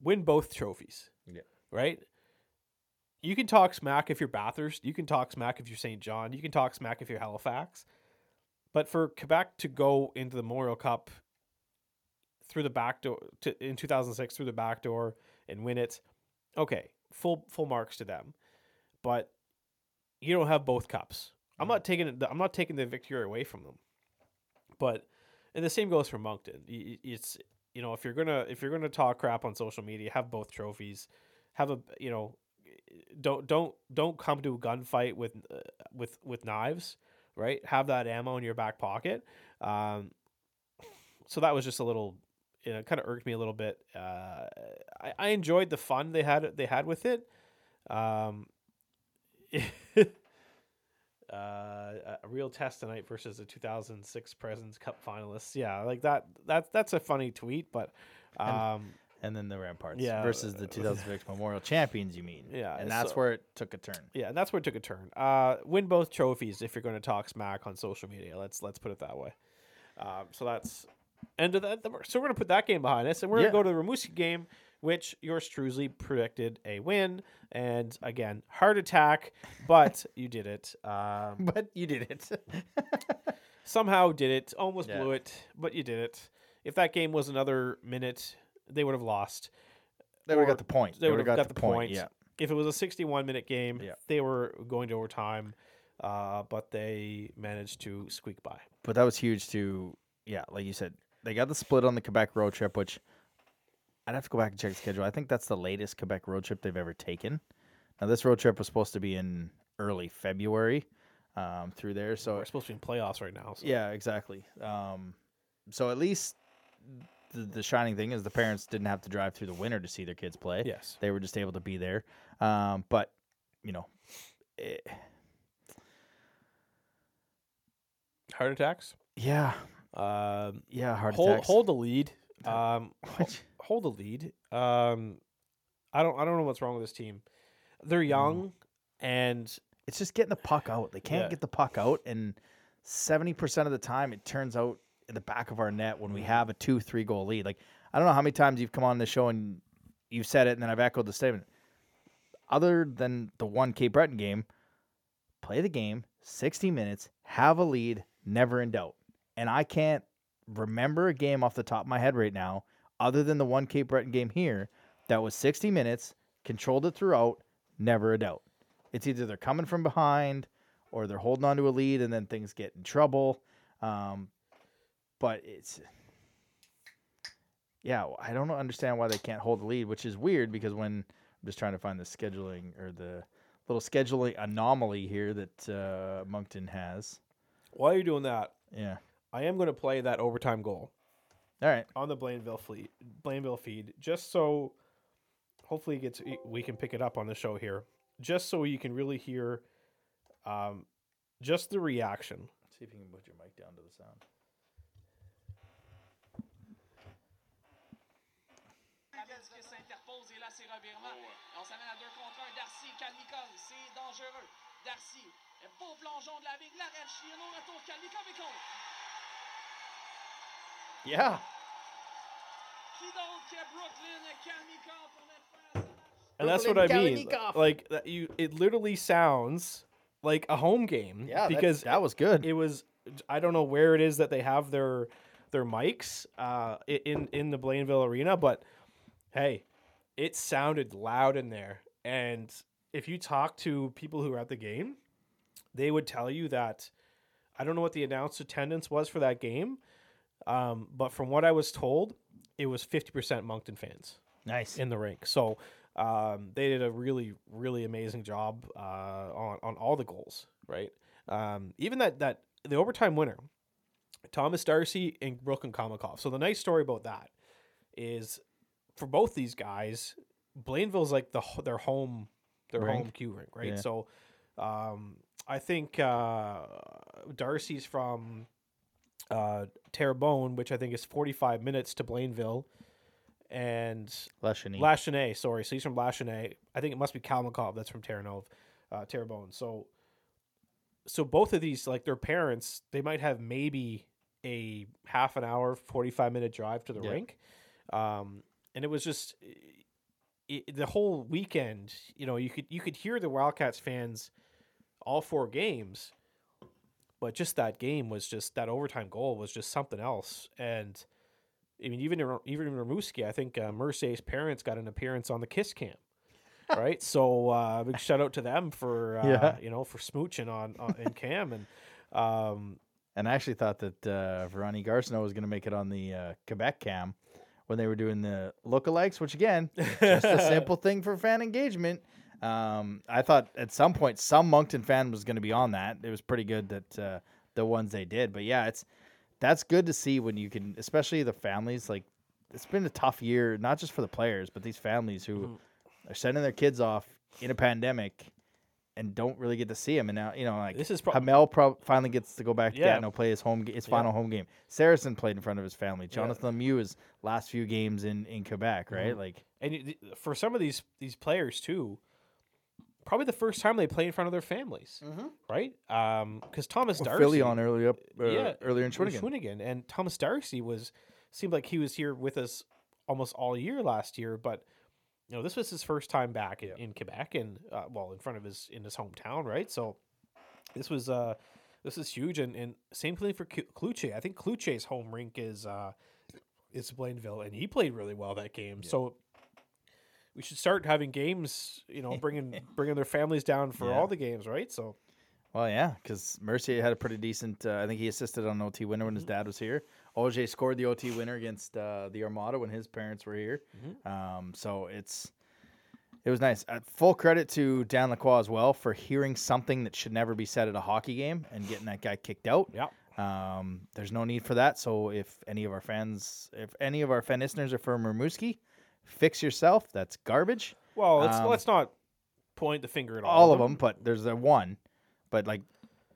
win both trophies. Yeah. Right. You can talk smack if you're Bathurst. You can talk smack if you're St. John. You can talk smack if you're Halifax. But for Quebec to go into the Memorial Cup through the back door to, in 2006 through the back door and win it, okay, full full marks to them. But you don't have both cups. I'm not taking it. I'm not taking the victory away from them. But and the same goes for Moncton. It's you know if you're gonna if you're gonna talk crap on social media, have both trophies. Have a you know don't don't don't come to a gunfight with uh, with with knives, right? Have that ammo in your back pocket. Um, so that was just a little, you know, kind of irked me a little bit. Uh, I, I enjoyed the fun they had they had with it. Um, uh, a real test tonight versus the 2006 Presidents Cup finalists. Yeah, like that. That that's a funny tweet, but um, And then the Remparts Yeah. versus the 2006 Memorial Champions, you mean? Yeah, And that's so- where it took a turn. Yeah, and that's where it took a turn. Uh, win both trophies if you're going to talk smack on social media. Let's let's put it that way. Um, so that's end of that. So we're going to put that game behind us, and we're Yeah. going to go to the Rimouski game, which yours truly predicted a win. And again, heart attack, but you did it. Um, But you did it. somehow did it. Almost Yeah. blew it, but you did it. If that game was another minute, they would have lost. they would have got the point. They would have got, the point. Yeah. If it was a 61 minute game, Yeah. they were going to overtime, uh, but they managed to squeak by. But that was huge to, yeah, like you said, they got the split on the Quebec road trip, which I'd have to go back and check the schedule. I think that's the latest Quebec road trip they've ever taken. Now, this road trip was supposed to be in early February um, through there. So, We're supposed to be in playoffs right now. So. yeah, exactly. Um, so, at least the, the shining thing is the parents didn't have to drive through the winter to see their kids play. Yes. They were just able to be there. Um, but, you know, eh, Heart attacks. yeah, Um, yeah, heart hold attacks. hold the lead. Um, hold the lead. Um, I don't I don't know what's wrong with this team. They're young, and it's just getting the puck out. They can't Yeah. get the puck out, and seventy percent of the time, it turns out in the back of our net when we Mm-hmm. have a two, three goal lead. Like I don't know how many times you've come on the show and you've said it, and then I've echoed the statement. Other than the one Cape Breton game, play the game sixty minutes, have a lead, never in doubt. And I can't remember a game off the top of my head right now, other than the one Cape Breton game here, that was sixty minutes, controlled it throughout, never a doubt. It's either they're coming from behind or they're holding on to a lead and then things get in trouble. Um, but it's yeah, I don't understand why they can't hold the lead, which is weird because when I'm just trying to find the scheduling or the little scheduling anomaly here that uh, Moncton has. while you're doing that, Yeah. I am going to play that overtime goal. All right. on the Blainville fleet, Blainville feed, just so hopefully it gets we can pick it up on the show here, just so you can really hear, um, just the reaction. See if you can put your mic down to the sound. S'interpose et là c'est revirement. On s'amène à deux contre un. Darcy, Kalnikov, c'est dangereux. Darcy, beau plongeon de la vigne. L'arrêt retour Kalnikov et contre. Yeah. And that's what I mean. Like that you, it literally sounds like a home game. Yeah. because that, that was good. it was. I don't know where it is that they have their their mics uh, in in the Blainville arena, but hey, it sounded loud in there. And if you talk to people who were at the game, they would tell you that I don't know what the announced attendance was for that game, um, but from what I was told, it was fifty percent Moncton fans nice. in the rink. So um, they did a really, really amazing job uh, on on all the goals. Right, um, even that that the overtime winner, Thomas Darcy and Brooklyn Komikov. So the nice story about that is for both these guys, Blainville's like the their home their Rink. home Q rink, right? Yeah. So um, I think uh, Darcy's from uh, Terrebonne, which I think is forty five minutes to Blainville, and Leshany. Lachine, sorry. So he's from Lachine. I think it must be Kalmakov. That's from Terranove, uh, Terrebonne. So, so both of these, like their parents, they might have maybe a half an hour, forty five minute drive to the Yeah. rink, um, and it was just i the whole weekend. You know, you could you could hear the Wildcats fans all four games, but just that game was just that overtime goal was just something else, and. I mean, even even in Rimouski, I think uh, Mercier's parents got an appearance on the Kiss Cam, right? so uh, big shout out to them for uh, Yeah. you know for smooching on, on in Cam and um, And I actually thought that uh, Veroni Garcino was going to make it on the uh, Quebec cam when they were doing the lookalikes, which again, just a simple thing for fan engagement. Um, I thought at some point some Moncton fan was going to be on that. It was pretty good that uh, the ones they did. But yeah, it's that's good to see when you can, especially the families. Like it's been a tough year, not just for the players, but these families who Mhm. are sending their kids off in a pandemic and don't really get to see them. And now you know, like this is pro- Hamel pro- finally gets to go back to Yeah. Gatineau, play his home, his Yeah. final home game. Saracen played in front of his family. Yeah. Jonathan Lemieux his last few games in, in Quebec, right? Mhm. Like, and for some of these these players too, probably the first time they play in front of their families, right? Because Thomas well, Darcy, Philly on early up, uh, yeah, earlier in with Shawinigan. Shawinigan, and Thomas Darcy was seemed like he was here with us almost all year last year, but you know this was his first time back in, in Quebec and uh, well in front of his in his hometown, right? So this was uh this is huge, and, and same thing for Clu- Cluche. I think Cluche's home rink is uh is Blainville, and he played really well that game. So we should start having games, you know, bringing bringing their families down for Yeah. all the games, right? So Well, yeah, because Mercier had a pretty decent. Uh, I think he assisted on OT winner when his dad was here. OJ scored the OT winner against uh, the Armada when his parents were here. Um, so it's it was nice. Uh, full credit to Dan Lacroix as well for hearing something that should never be said at a hockey game and getting that guy kicked out. yeah, Um, there's no need for that. So if any of our fans, if any of our fan listeners are from Rimouski, fix yourself. That's garbage. well, let's Um, let's not point the finger at all, All of them, but there's a one. But like,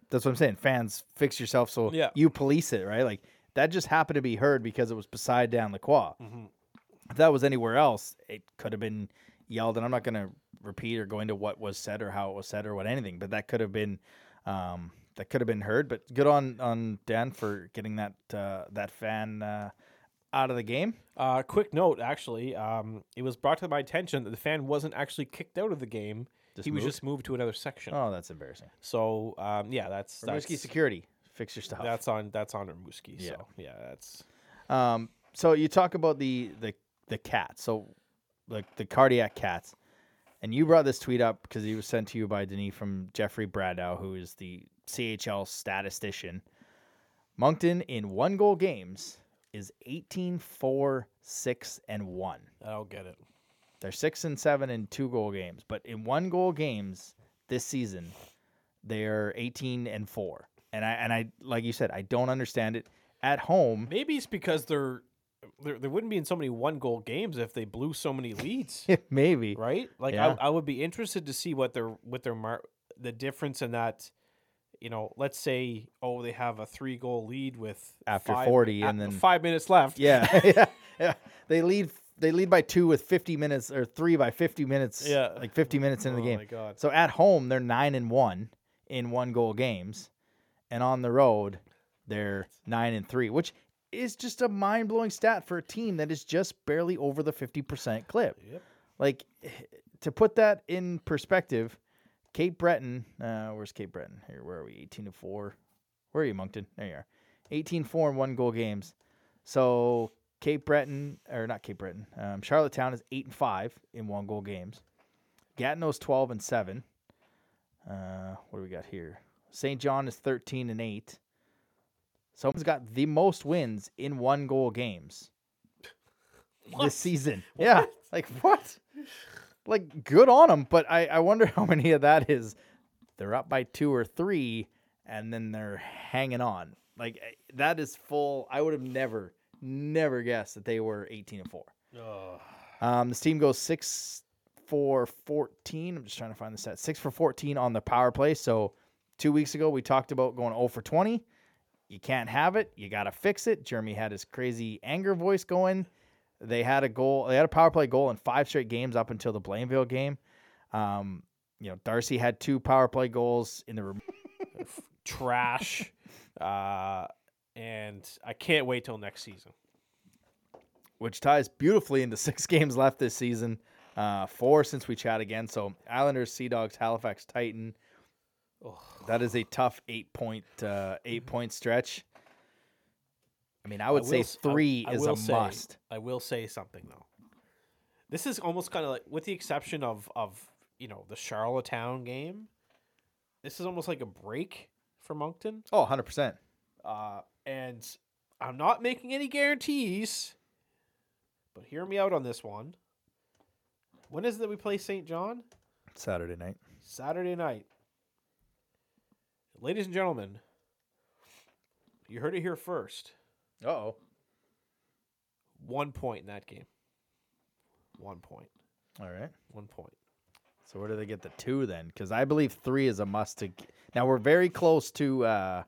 that's what I'm saying. Fans, fix yourself. So Yeah. you police it, right? Like that just happened to be heard because it was beside Dan Lacroix. Mhm. If that was anywhere else, it could have been yelled. And I'm not going to repeat or go into what was said or how it was said or what anything, but that could have been. Um, that could have been heard, but good on on Dan for getting that uh, that fan uh, out of the game. Uh, quick note, actually, um, it was brought to my attention that the fan wasn't actually kicked out of the game. Just he was just moved to another section. Oh, that's embarrassing. So um, yeah, that's that's Rimouski security, fix your stuff. that's on that's on Rimouski. Yeah. So yeah, that's Um, so you talk about the the the cat, so like the cardiac cats, and you brought this tweet up because he was sent to you by Denis from Jeffrey Bradow, who is the CHL statistician. Moncton in one goal games is 18 4 6 and 1. I don't get it. They're 6 and 7 in two goal games, but in one goal games this season they're 18 and 4. And I and I like you said I don't understand it. At home, Maybe it's because they're there, there wouldn't be in so many one goal games if they blew so many leads, Maybe. right? Like Yeah. I, I would be interested to see what their what their mar- the difference in that. You know, let's say oh they have a three goal lead with After five- 40 and then- five minutes left. Yeah, yeah, yeah. They lead. They lead by two with 50 minutes or three by 50 minutes. Yeah. like 50 minutes into Oh the game. my god. So at home they're nine and one in one goal games, and on the road they're nine and three, which is just a mind blowing stat for a team that is just barely over the 50 percent clip. Yep. Like eh, to put that in perspective, Cape Breton, uh, where's Cape Breton? Here, where are we? 18 to 4. Where are you, Moncton? There you are. 18 4 and one goal games. So Cape Breton, or not Cape Breton, um, Charlottetown is 8 and 5 in one goal games. Gatineau's 12 and 7. Uh, what do we got here? St. John is 13 and 8. Someone's got the most wins in one goal games this season. Yeah. Like what? Like good on them, but I I wonder how many of that is they're up by 2 or 3 and then they're hanging on. Like eh, that is full. I would have never never guessed that they were 18 and 4. Ugh. Um, this team goes six for 14. I'm just trying to find the stat. Six for 14 on the power play. So two weeks ago, we talked about going 0 for 20. You can't have it. You got to fix it. Jeremy had his crazy anger voice going. They had a goal. They had a power play goal in five straight games up until the Blainville game. Um, you know, Darcy had two power play goals in the. Trash. uh, and I can't wait till next season. which ties beautifully into six games left this season. Uh, four since we chat again. So Islanders, Sea Dogs, Halifax, Titan. That is a tough eight point uh, eight point stretch. I mean, I would I say will s- I- three I is will a say- must. I will say something though. This is almost kind of like, with the exception of of you know the Charlottetown game. This is almost like a break for Moncton, Oh, 100 percent. uh, and I'm not making any guarantees. But hear me out on this one. When is it that we play St. John? Saturday night. Saturday night. Ladies and gentlemen, you heard it here first. Uh oh. One point in that game. One point. All right. One point. So where do they get the two then? Because I believe three is a must. To g- now we're very close to uh,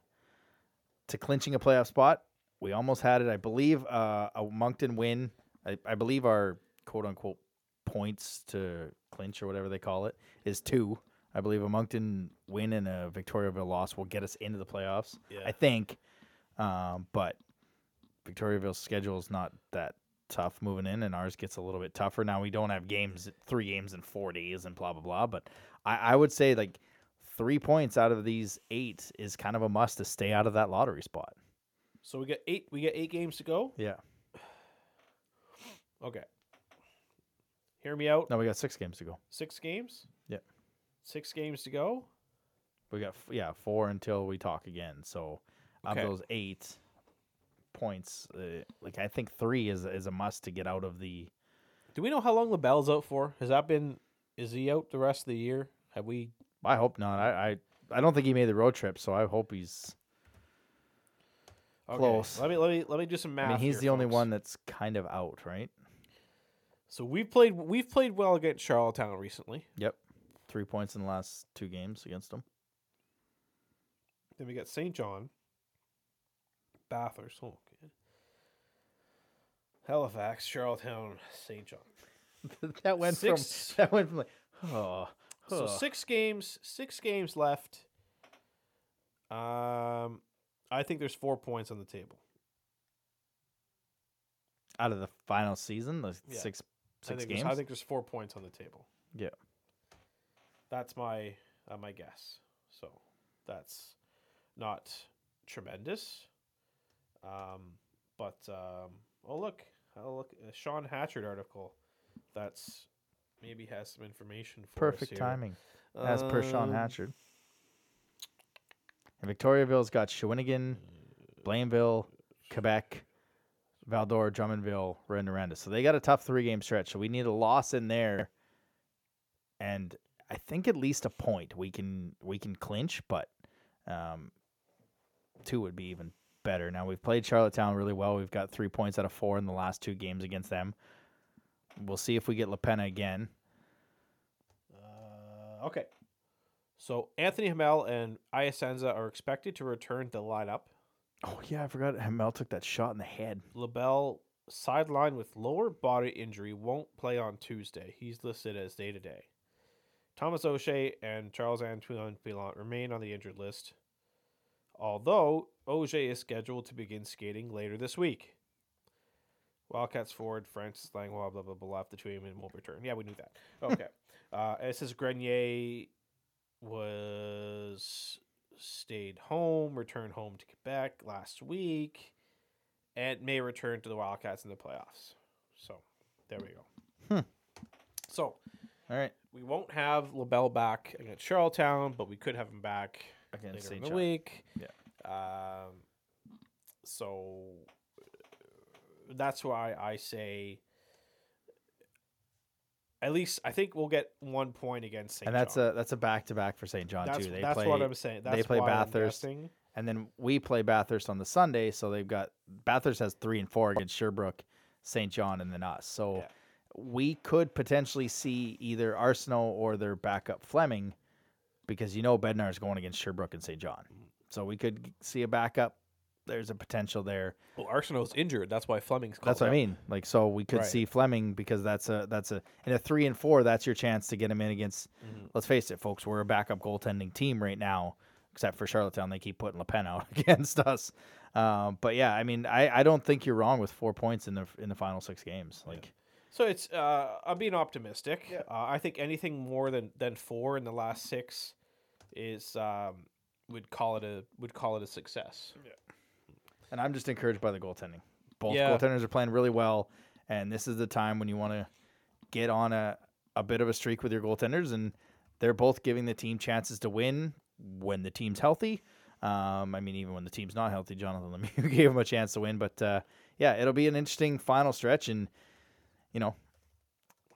to clinching a playoff spot. We almost had it. I believe uh, a Moncton win. I, I believe our quote unquote points to clinch or whatever they call it is two. I believe a Moncton win and a Victoriaville loss will get us into the playoffs. Yeah. I think, um, but Victoriaville's schedule is not that tough moving in, and ours gets a little bit tougher. Now we don't have games, three games in four days, and blah blah blah. But I, I would say like three points out of these eight is kind of a must to stay out of that lottery spot. So we get eight. We get eight games to go. Yeah. Okay. Hear me out. No, we got six games to go. Six games. Yep. Six games to go. We got yeah four until we talk again. So Okay. of those eight points, uh, like I think three is is a must to get out of the. Do we know how long LaBelle's out for? Has that been? Is he out the rest of the year? Have we? I hope not. I I, I don't think he made the road trip, so I hope he's. Okay, Close. Let me let me let me do some math. I mean, he's here, the only one that's kind of out, right? So we've played we've played well against Charlottetown recently. Yep, three points in the last two games against them. Then we got St. John, Bathurst, oh, okay. Halifax, Charlottetown, St. John. that went Six- from that went from like oh, So six games, six games left. Um, I think there's four points on the table. out of the final season, the Yeah. six I six think games. I think there's four points on the table. yeah, That's my uh, my guess. So that's not tremendous. Um, but um, oh look, oh look, a Sean Hatchard article. That's maybe has some information for us perfect here. timing, as per Sean Um, Hatchard. And Victoriaville's got Shawinigan, Blainville, Quebec, Val-d'Or, Drummondville, Rouyn-Noranda. So they got a tough three game stretch. So we need a loss in there, and I think at least a point we can we can clinch, but um, two would be even better. Now we've played Charlottetown really well. We've got three points out of four in the last two games against them. We'll see if we get LaPena again. Uh, okay. So Anthony Hamel and Iasenza are expected to return to the lineup. Oh yeah, I forgot Hamel took that shot in the head. LaBelle, sidelined with lower body injury, won't play on Tuesday. He's listed as day to day. Thomas O'Shea and Charles Antoine Pillant remain on the injured list, although OJ is scheduled to begin skating later this week. Wildcats forward Francis Langlois, blah, blah, blah, left the team and won't return. Yeah, we knew that. Okay. uh, it says Grenier was stayed home, returned home to Quebec last week, and may return to the Wildcats in the playoffs. So there we go. Hmm. So All right, we won't have LaBelle back against Charlottetown, but we could have him back against later in St. the John. week. Yeah. Um, so that's why I say at least I think we'll get one point against St. And that's John. a that's a back to back for St. John that's, too. They that's play what I'm saying. That's they play Bathurst. and then we play Bathurst on the Sunday, so they've got Bathurst has three and four against Sherbrooke, St. John, and then us. So Yeah. we could potentially see either Arsenal or their backup Fleming, because you know Bednar is going against Sherbrooke and St. John. So we could see a backup. There's a potential there. Well, Arsenal's injured. That's why Fleming's. Called That's what I mean. Like so, we could Right. see Fleming because that's a that's a in a three and four. That's your chance to get him in against. Mhm. Let's face it, folks. We're a backup goaltending team right now, except for Charlottetown. They keep putting Le Pen out against us. Um, but yeah, I mean, I, I don't think you're wrong with four points in the in the final six games. Like So it's uh, I'm being optimistic. Uh, I think anything more than than four in the last six is um, would call it a would call it a success. And I'm just encouraged by the goaltending. Both Yeah. goaltenders are playing really well, and this is the time when you want to get on a, a bit of a streak with your goaltenders, and they're both giving the team chances to win when the team's healthy. Um, I mean, even when the team's not healthy, Jonathan Lemieux gave him a chance to win. But uh, yeah, it'll be an interesting final stretch, and you know,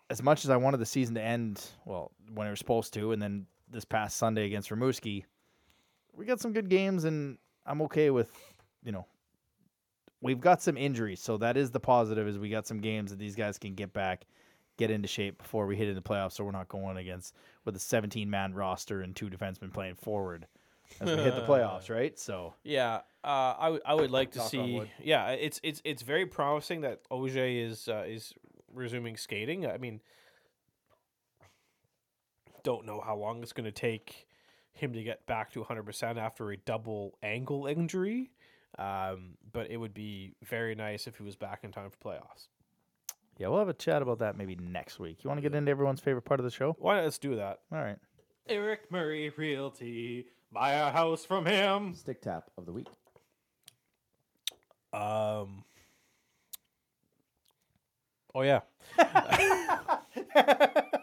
as much as I wanted the season to end, well, when it was supposed to, and then this past Sunday against Rimouski, we got some good games, and I'm okay with, you know, we've got some injuries, so that is the positive. Is we got some games that these guys can get back, get into shape before we hit into the playoffs, so we're not going against with a 17 man roster and two defensemen playing forward as we hit the playoffs, right? So Yeah, uh, I would I would like to see. Yeah, it's it's it's very promising that Oje is uh, is resuming skating. I mean, don't know how long it's going to take him to get back to 100 percent after a double ankle injury. Um, but it would be very nice if he was back in time for playoffs. yeah, we'll have a chat about that maybe next week. You want to get into everyone's favorite part of the show? Why not let's do that? All right. Eric Murray Realty, buy a house from him. Stick tap of the week. Um. Oh yeah.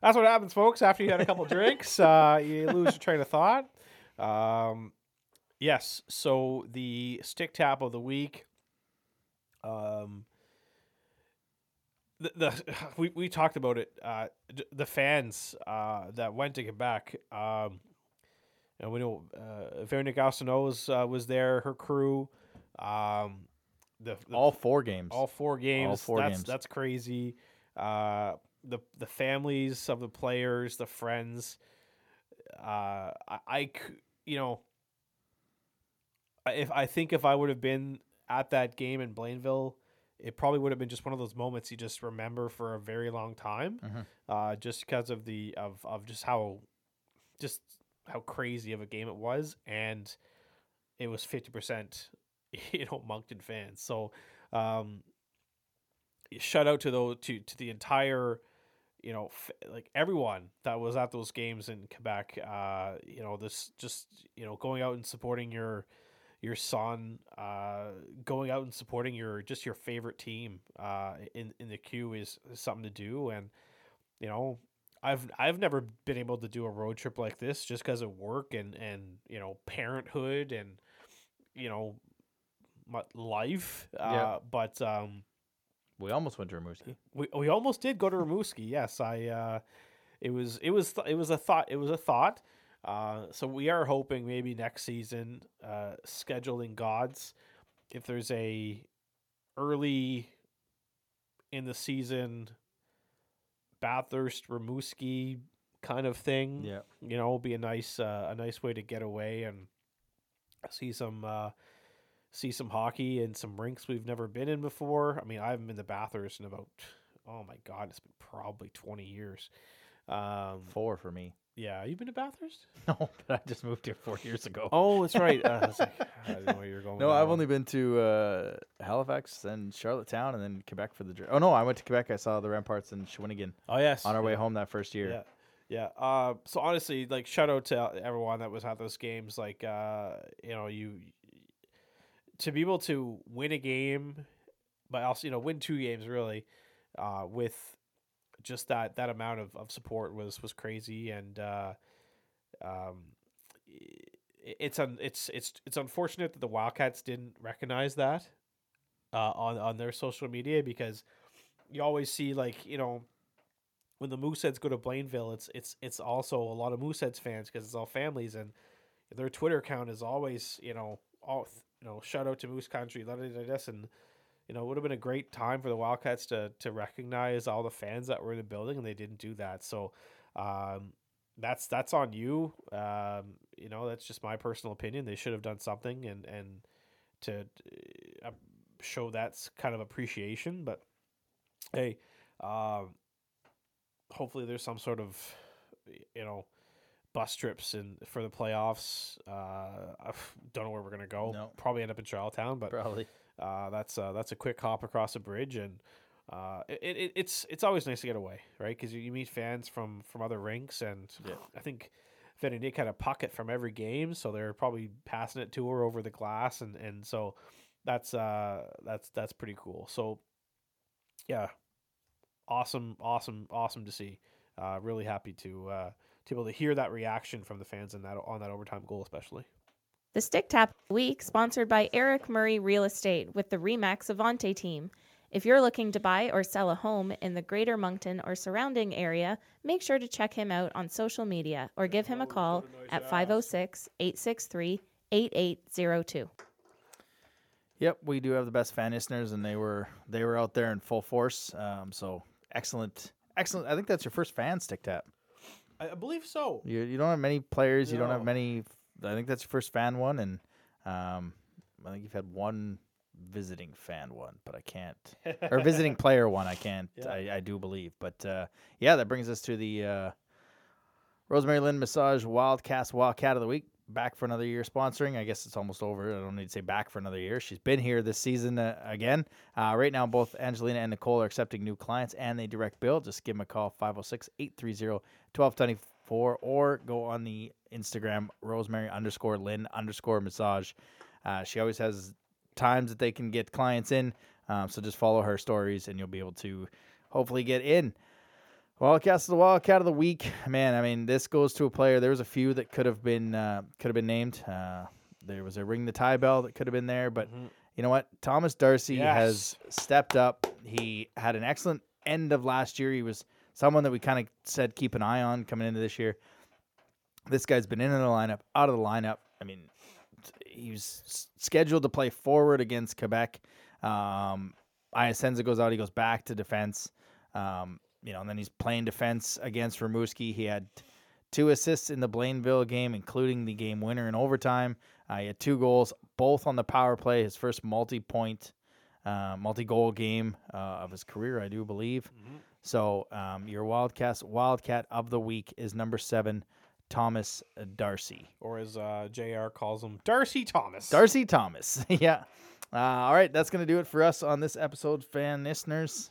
That's what happens, folks. After you had a couple drinks, uh, you lose your train of thought. Um, yes. So the stick tap of the week. Um. The, the we, we talked about it. Uh, d- the fans uh, that went to Quebec. Um, and we know uh, Veronique uh, was there. Her crew. Um, the, the All four games. all four games. All four that's games. that's crazy. Uh, the the families of the players, the friends. Uh, I, I you know, I- if I think if I would have been at that game in Blainville, it probably would have been just one of those moments you just remember for a very long time. Mhm. Uh, just because of the of of just how, just how crazy of a game it was, and it was fifty percent, you know, Moncton fans. So, um, shout out to those to to the entire, you know, f- like everyone that was at those games in Quebec. Uh, you know, this just you know going out and supporting your your son, uh, going out and supporting your just your favorite team, uh, in in the queue is, is something to do, and you know. I've I've never been able to do a road trip like this just because of work and and you know parenthood and you know my life. Uh, Yeah. But um, we almost went to Rimouski. we we almost did go to Rimouski. Yes, I. Uh, it was it was th- it was a thought. It was a thought. Uh, so we are hoping maybe next season, uh, scheduling gods, if there's a early in the season Bathurst Rimouski kind of thing, Yeah. you know, will be a nice uh, a nice way to get away and see some uh, see some hockey and some rinks we've never been in before. I mean, I haven't been to Bathurst in about oh my god, it's been probably twenty years. Um, Four for me. yeah, you've been to Bathurst? No, but I just moved here four years ago. Oh, that's right. Uh, I, was like, I didn't know where you were going. No, I've only been to uh, Halifax and Charlottetown and then Quebec for the. Oh no, I went to Quebec. I saw the Remparts and Shawinigan Oh yes, on our way home that first year. Yeah. Yeah. Uh, so honestly, like shout out to everyone that was at those games. Like, uh, you know, you to be able to win a game, but also you know win two games really, uh, with just that that amount of, of support was was crazy. And uh, um, it's un, it's it's it's unfortunate that the Wildcats didn't recognize that uh, on on their social media because you always see like you know when the Mooseheads go to Blainville, it's it's it's also a lot of Mooseheads fans because it's all families and their Twitter account is always you know all you know shout out to Moose Country, da, da, da, and you know it would have been a great time for the Wildcats to to recognize all the fans that were in the building and they didn't do that. So um, that's that's on you. Um, you know that's just my personal opinion. They should have done something and and to uh, show that's kind of appreciation. But hey. Um, hopefully there's some sort of you know bus trips and for the playoffs. Uh, I don't know where we're gonna go. No. Probably end up in Charlottetown, but Probably. uh, that's uh, that's a quick hop across a bridge, and uh, it, it it's it's always nice to get away, right? Because you, you meet fans from from other rinks, and Yeah. I think Nick had a pocket from every game, so they're probably passing it to her over the glass, and and so that's uh that's that's pretty cool. So yeah, awesome, awesome, awesome to see. Uh, really happy to uh, to be able to hear that reaction from the fans in that on that overtime goal, especially. The Stick Tap Week, sponsored by Eric Murray Real Estate with the Remax Avante team. If you're looking to buy or sell a home in the greater Moncton or surrounding area, make sure to check him out on social media or give him a call at 506 863 8802. Yep, we do have the best fan listeners, and they were they were out there in full force. Um, so excellent, excellent. I think that's your first fan stick tap. I, believe so. You you don't have many players. You don't have No. many. I think that's your first fan one, and um, I think you've had one visiting fan one, but I can't or visiting player one. I can't. Yeah. I, I do believe, but uh, yeah, that brings us to the uh, Rosemary Lynn Massage Wildcast Wildcat of the Week. Back for another year sponsoring. I guess it's almost over. I don't need to say back for another year. She's been here this season uh, again. Uh, right now, both Angelina and Nicole are accepting new clients and they direct bill. Just give them a call 506 830 1224 or go on the Instagram Rosemary underscore Lynn underscore massage. Uh, she always has times that they can get clients in. Um, so just follow her stories and you'll be able to hopefully get in. Wildcats of the Wildcat of the week, man. I mean, this goes to a player. There was a few that could have been uh, could have been named. Uh, there was a ring the tie bell that could have been there, but you know what? Thomas Darcy has stepped up. He had an excellent end of last year. He was someone that we kind of said keep an eye on coming into this year. This guy's been in the lineup, out of the lineup. I mean, he was scheduled to play forward against Quebec. Um, Iasenza goes out. He goes back to defense. Um, you know, and then he's playing defense against Rimouski. He had two assists in the Blainville game, including the game winner in overtime. Uh, he had two goals, both on the power play. His first multi-point, uh, multi-goal game uh, of his career, I do believe. So um, your Wildcats Wildcat of the week is number seven, Thomas Darcy. Or as uh, JR calls him, Darcy Thomas. Darcy Thomas. yeah. Uh, all right, that's gonna do it for us on this episode, fan listeners.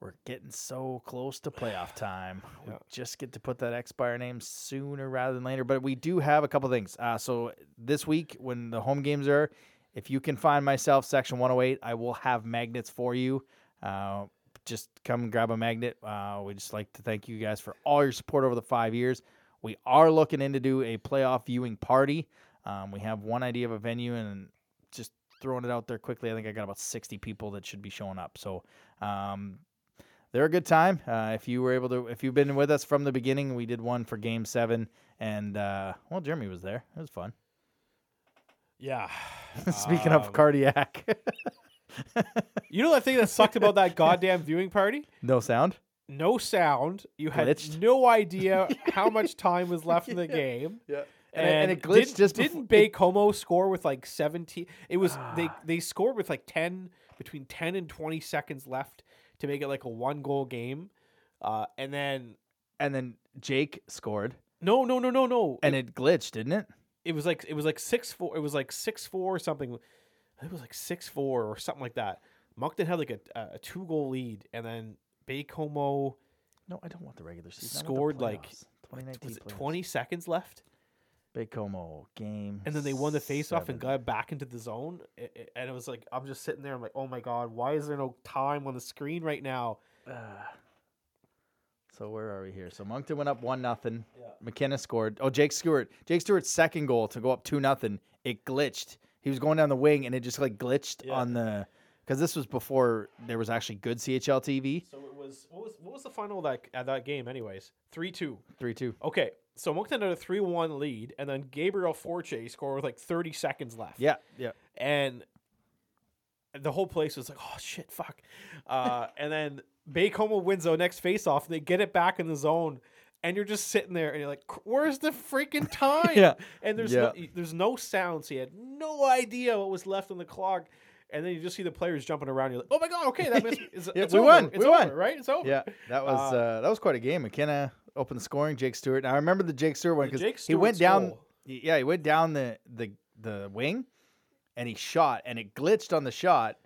We're getting so close to playoff time. We Yeah. just get to put that expire name sooner rather than later. But we do have a couple things. Uh, so this week, when the home games are, if you can find myself section 108, I will have magnets for you. Uh, just come grab a magnet. Uh, we just like to thank you guys for all your support over the five years. We are looking in to do a playoff viewing party. Um, we have one idea of a venue and just throwing it out there quickly. I think I got about 60 people that should be showing up. So um, they're a good time. Uh, if you were able to, if you've been with us from the beginning, we did one for Game Seven, and uh, well, Jeremy was there. It was fun. Yeah. Speaking of Um, cardiac, You know the thing that sucked about that goddamn viewing party? no sound. No sound. You had Glitched. no idea how much time was left in the game. Yeah, And, and, it glitched didn't, just didn't before- Bacomo score with like 17 it was Ah. they they scored with like 10 between 10 and 20 seconds left to make it like a one goal game uh and then and then Jake scored, no no no no no and it glitched, didn't it? it was like it was like six four. It was like six four or something. It was like six four or something like that. Moncton had like a, a two goal lead, and then Baie-Comeau No, I don't want the regular season. The scored like playoffs. 2019 was it playoffs. twenty seconds left, Baie-Comeau game, and then they won the face off and got back into the zone. I- I- And it was like I'm just sitting there. I'm like, oh my god, why is there no time on the screen right now? So where are we here? So Moncton went up one nothing. McKenna scored. Oh, Jake Stewart. Jake Stewart's second goal to go up two nothing. It glitched. He was going down the wing and it just like glitched Yeah. on the because this was before there was actually good CHL TV. So it was what was what was the final like at that game? Anyways, three two. Three two. Okay, so Moncton had a three one lead, and then Gabriel Fortier scored with like thirty seconds left. Yeah, yeah. and the whole place was like, "Oh shit, fuck!" Uh, and then Baie-Comeau wins the next face-off. And they get it back in the zone, and you're just sitting there, and you're like, "Where's the freaking time?" Yeah. And there's Yeah. no, there's no sound, so you had no idea what was left on the clock. And then you just see the players jumping around. You're like, "Oh my god, okay, that means it's, Yeah, it's we over. won, It's we over, won." right? It's over." Yeah, that was Uh, uh, that was quite a game. McKenna opened the scoring. Jake Stewart. Now I remember the Jake Stewart one because Jake he went down. goal. Yeah, he went down the the the wing, and he shot, and it glitched on the shot,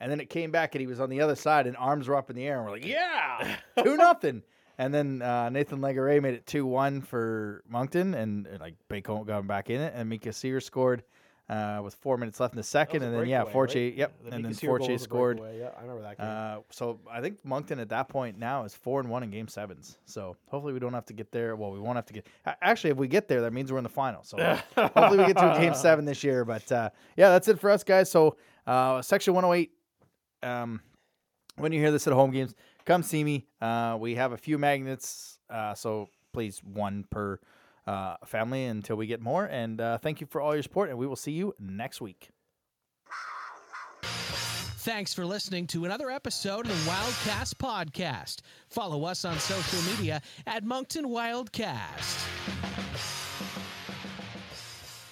and then it came back, and he was on the other side, and arms were up in the air, and we're like, yeah, two nothing. And then uh, Nathan Legare made it two one for Moncton, and uh, like Bacon got him back in it, and Mika Cyr scored uh, with four minutes left in the second, and then yeah, Fortier, right? yep, The and then Mika Cyr goal Fortier was a scored. Yeah, I remember that game. Uh, so I think Moncton at that point now is four and one in game sevens. So hopefully we don't have to get there. Well, we won't have to get. Actually, if we get there, that means we're in the final. So hopefully we get to a game seven this year. But uh, yeah, that's it for us, guys. So uh, section one hundred eight. Um, when you hear this at home games, come see me. Uh, we have a few magnets. Uh, so please one per uh, family until we get more. And uh, thank you for all your support. And we will see you next week. Thanks for listening to another episode of the Wildcast Podcast. Follow us on social media at Moncton Wildcast.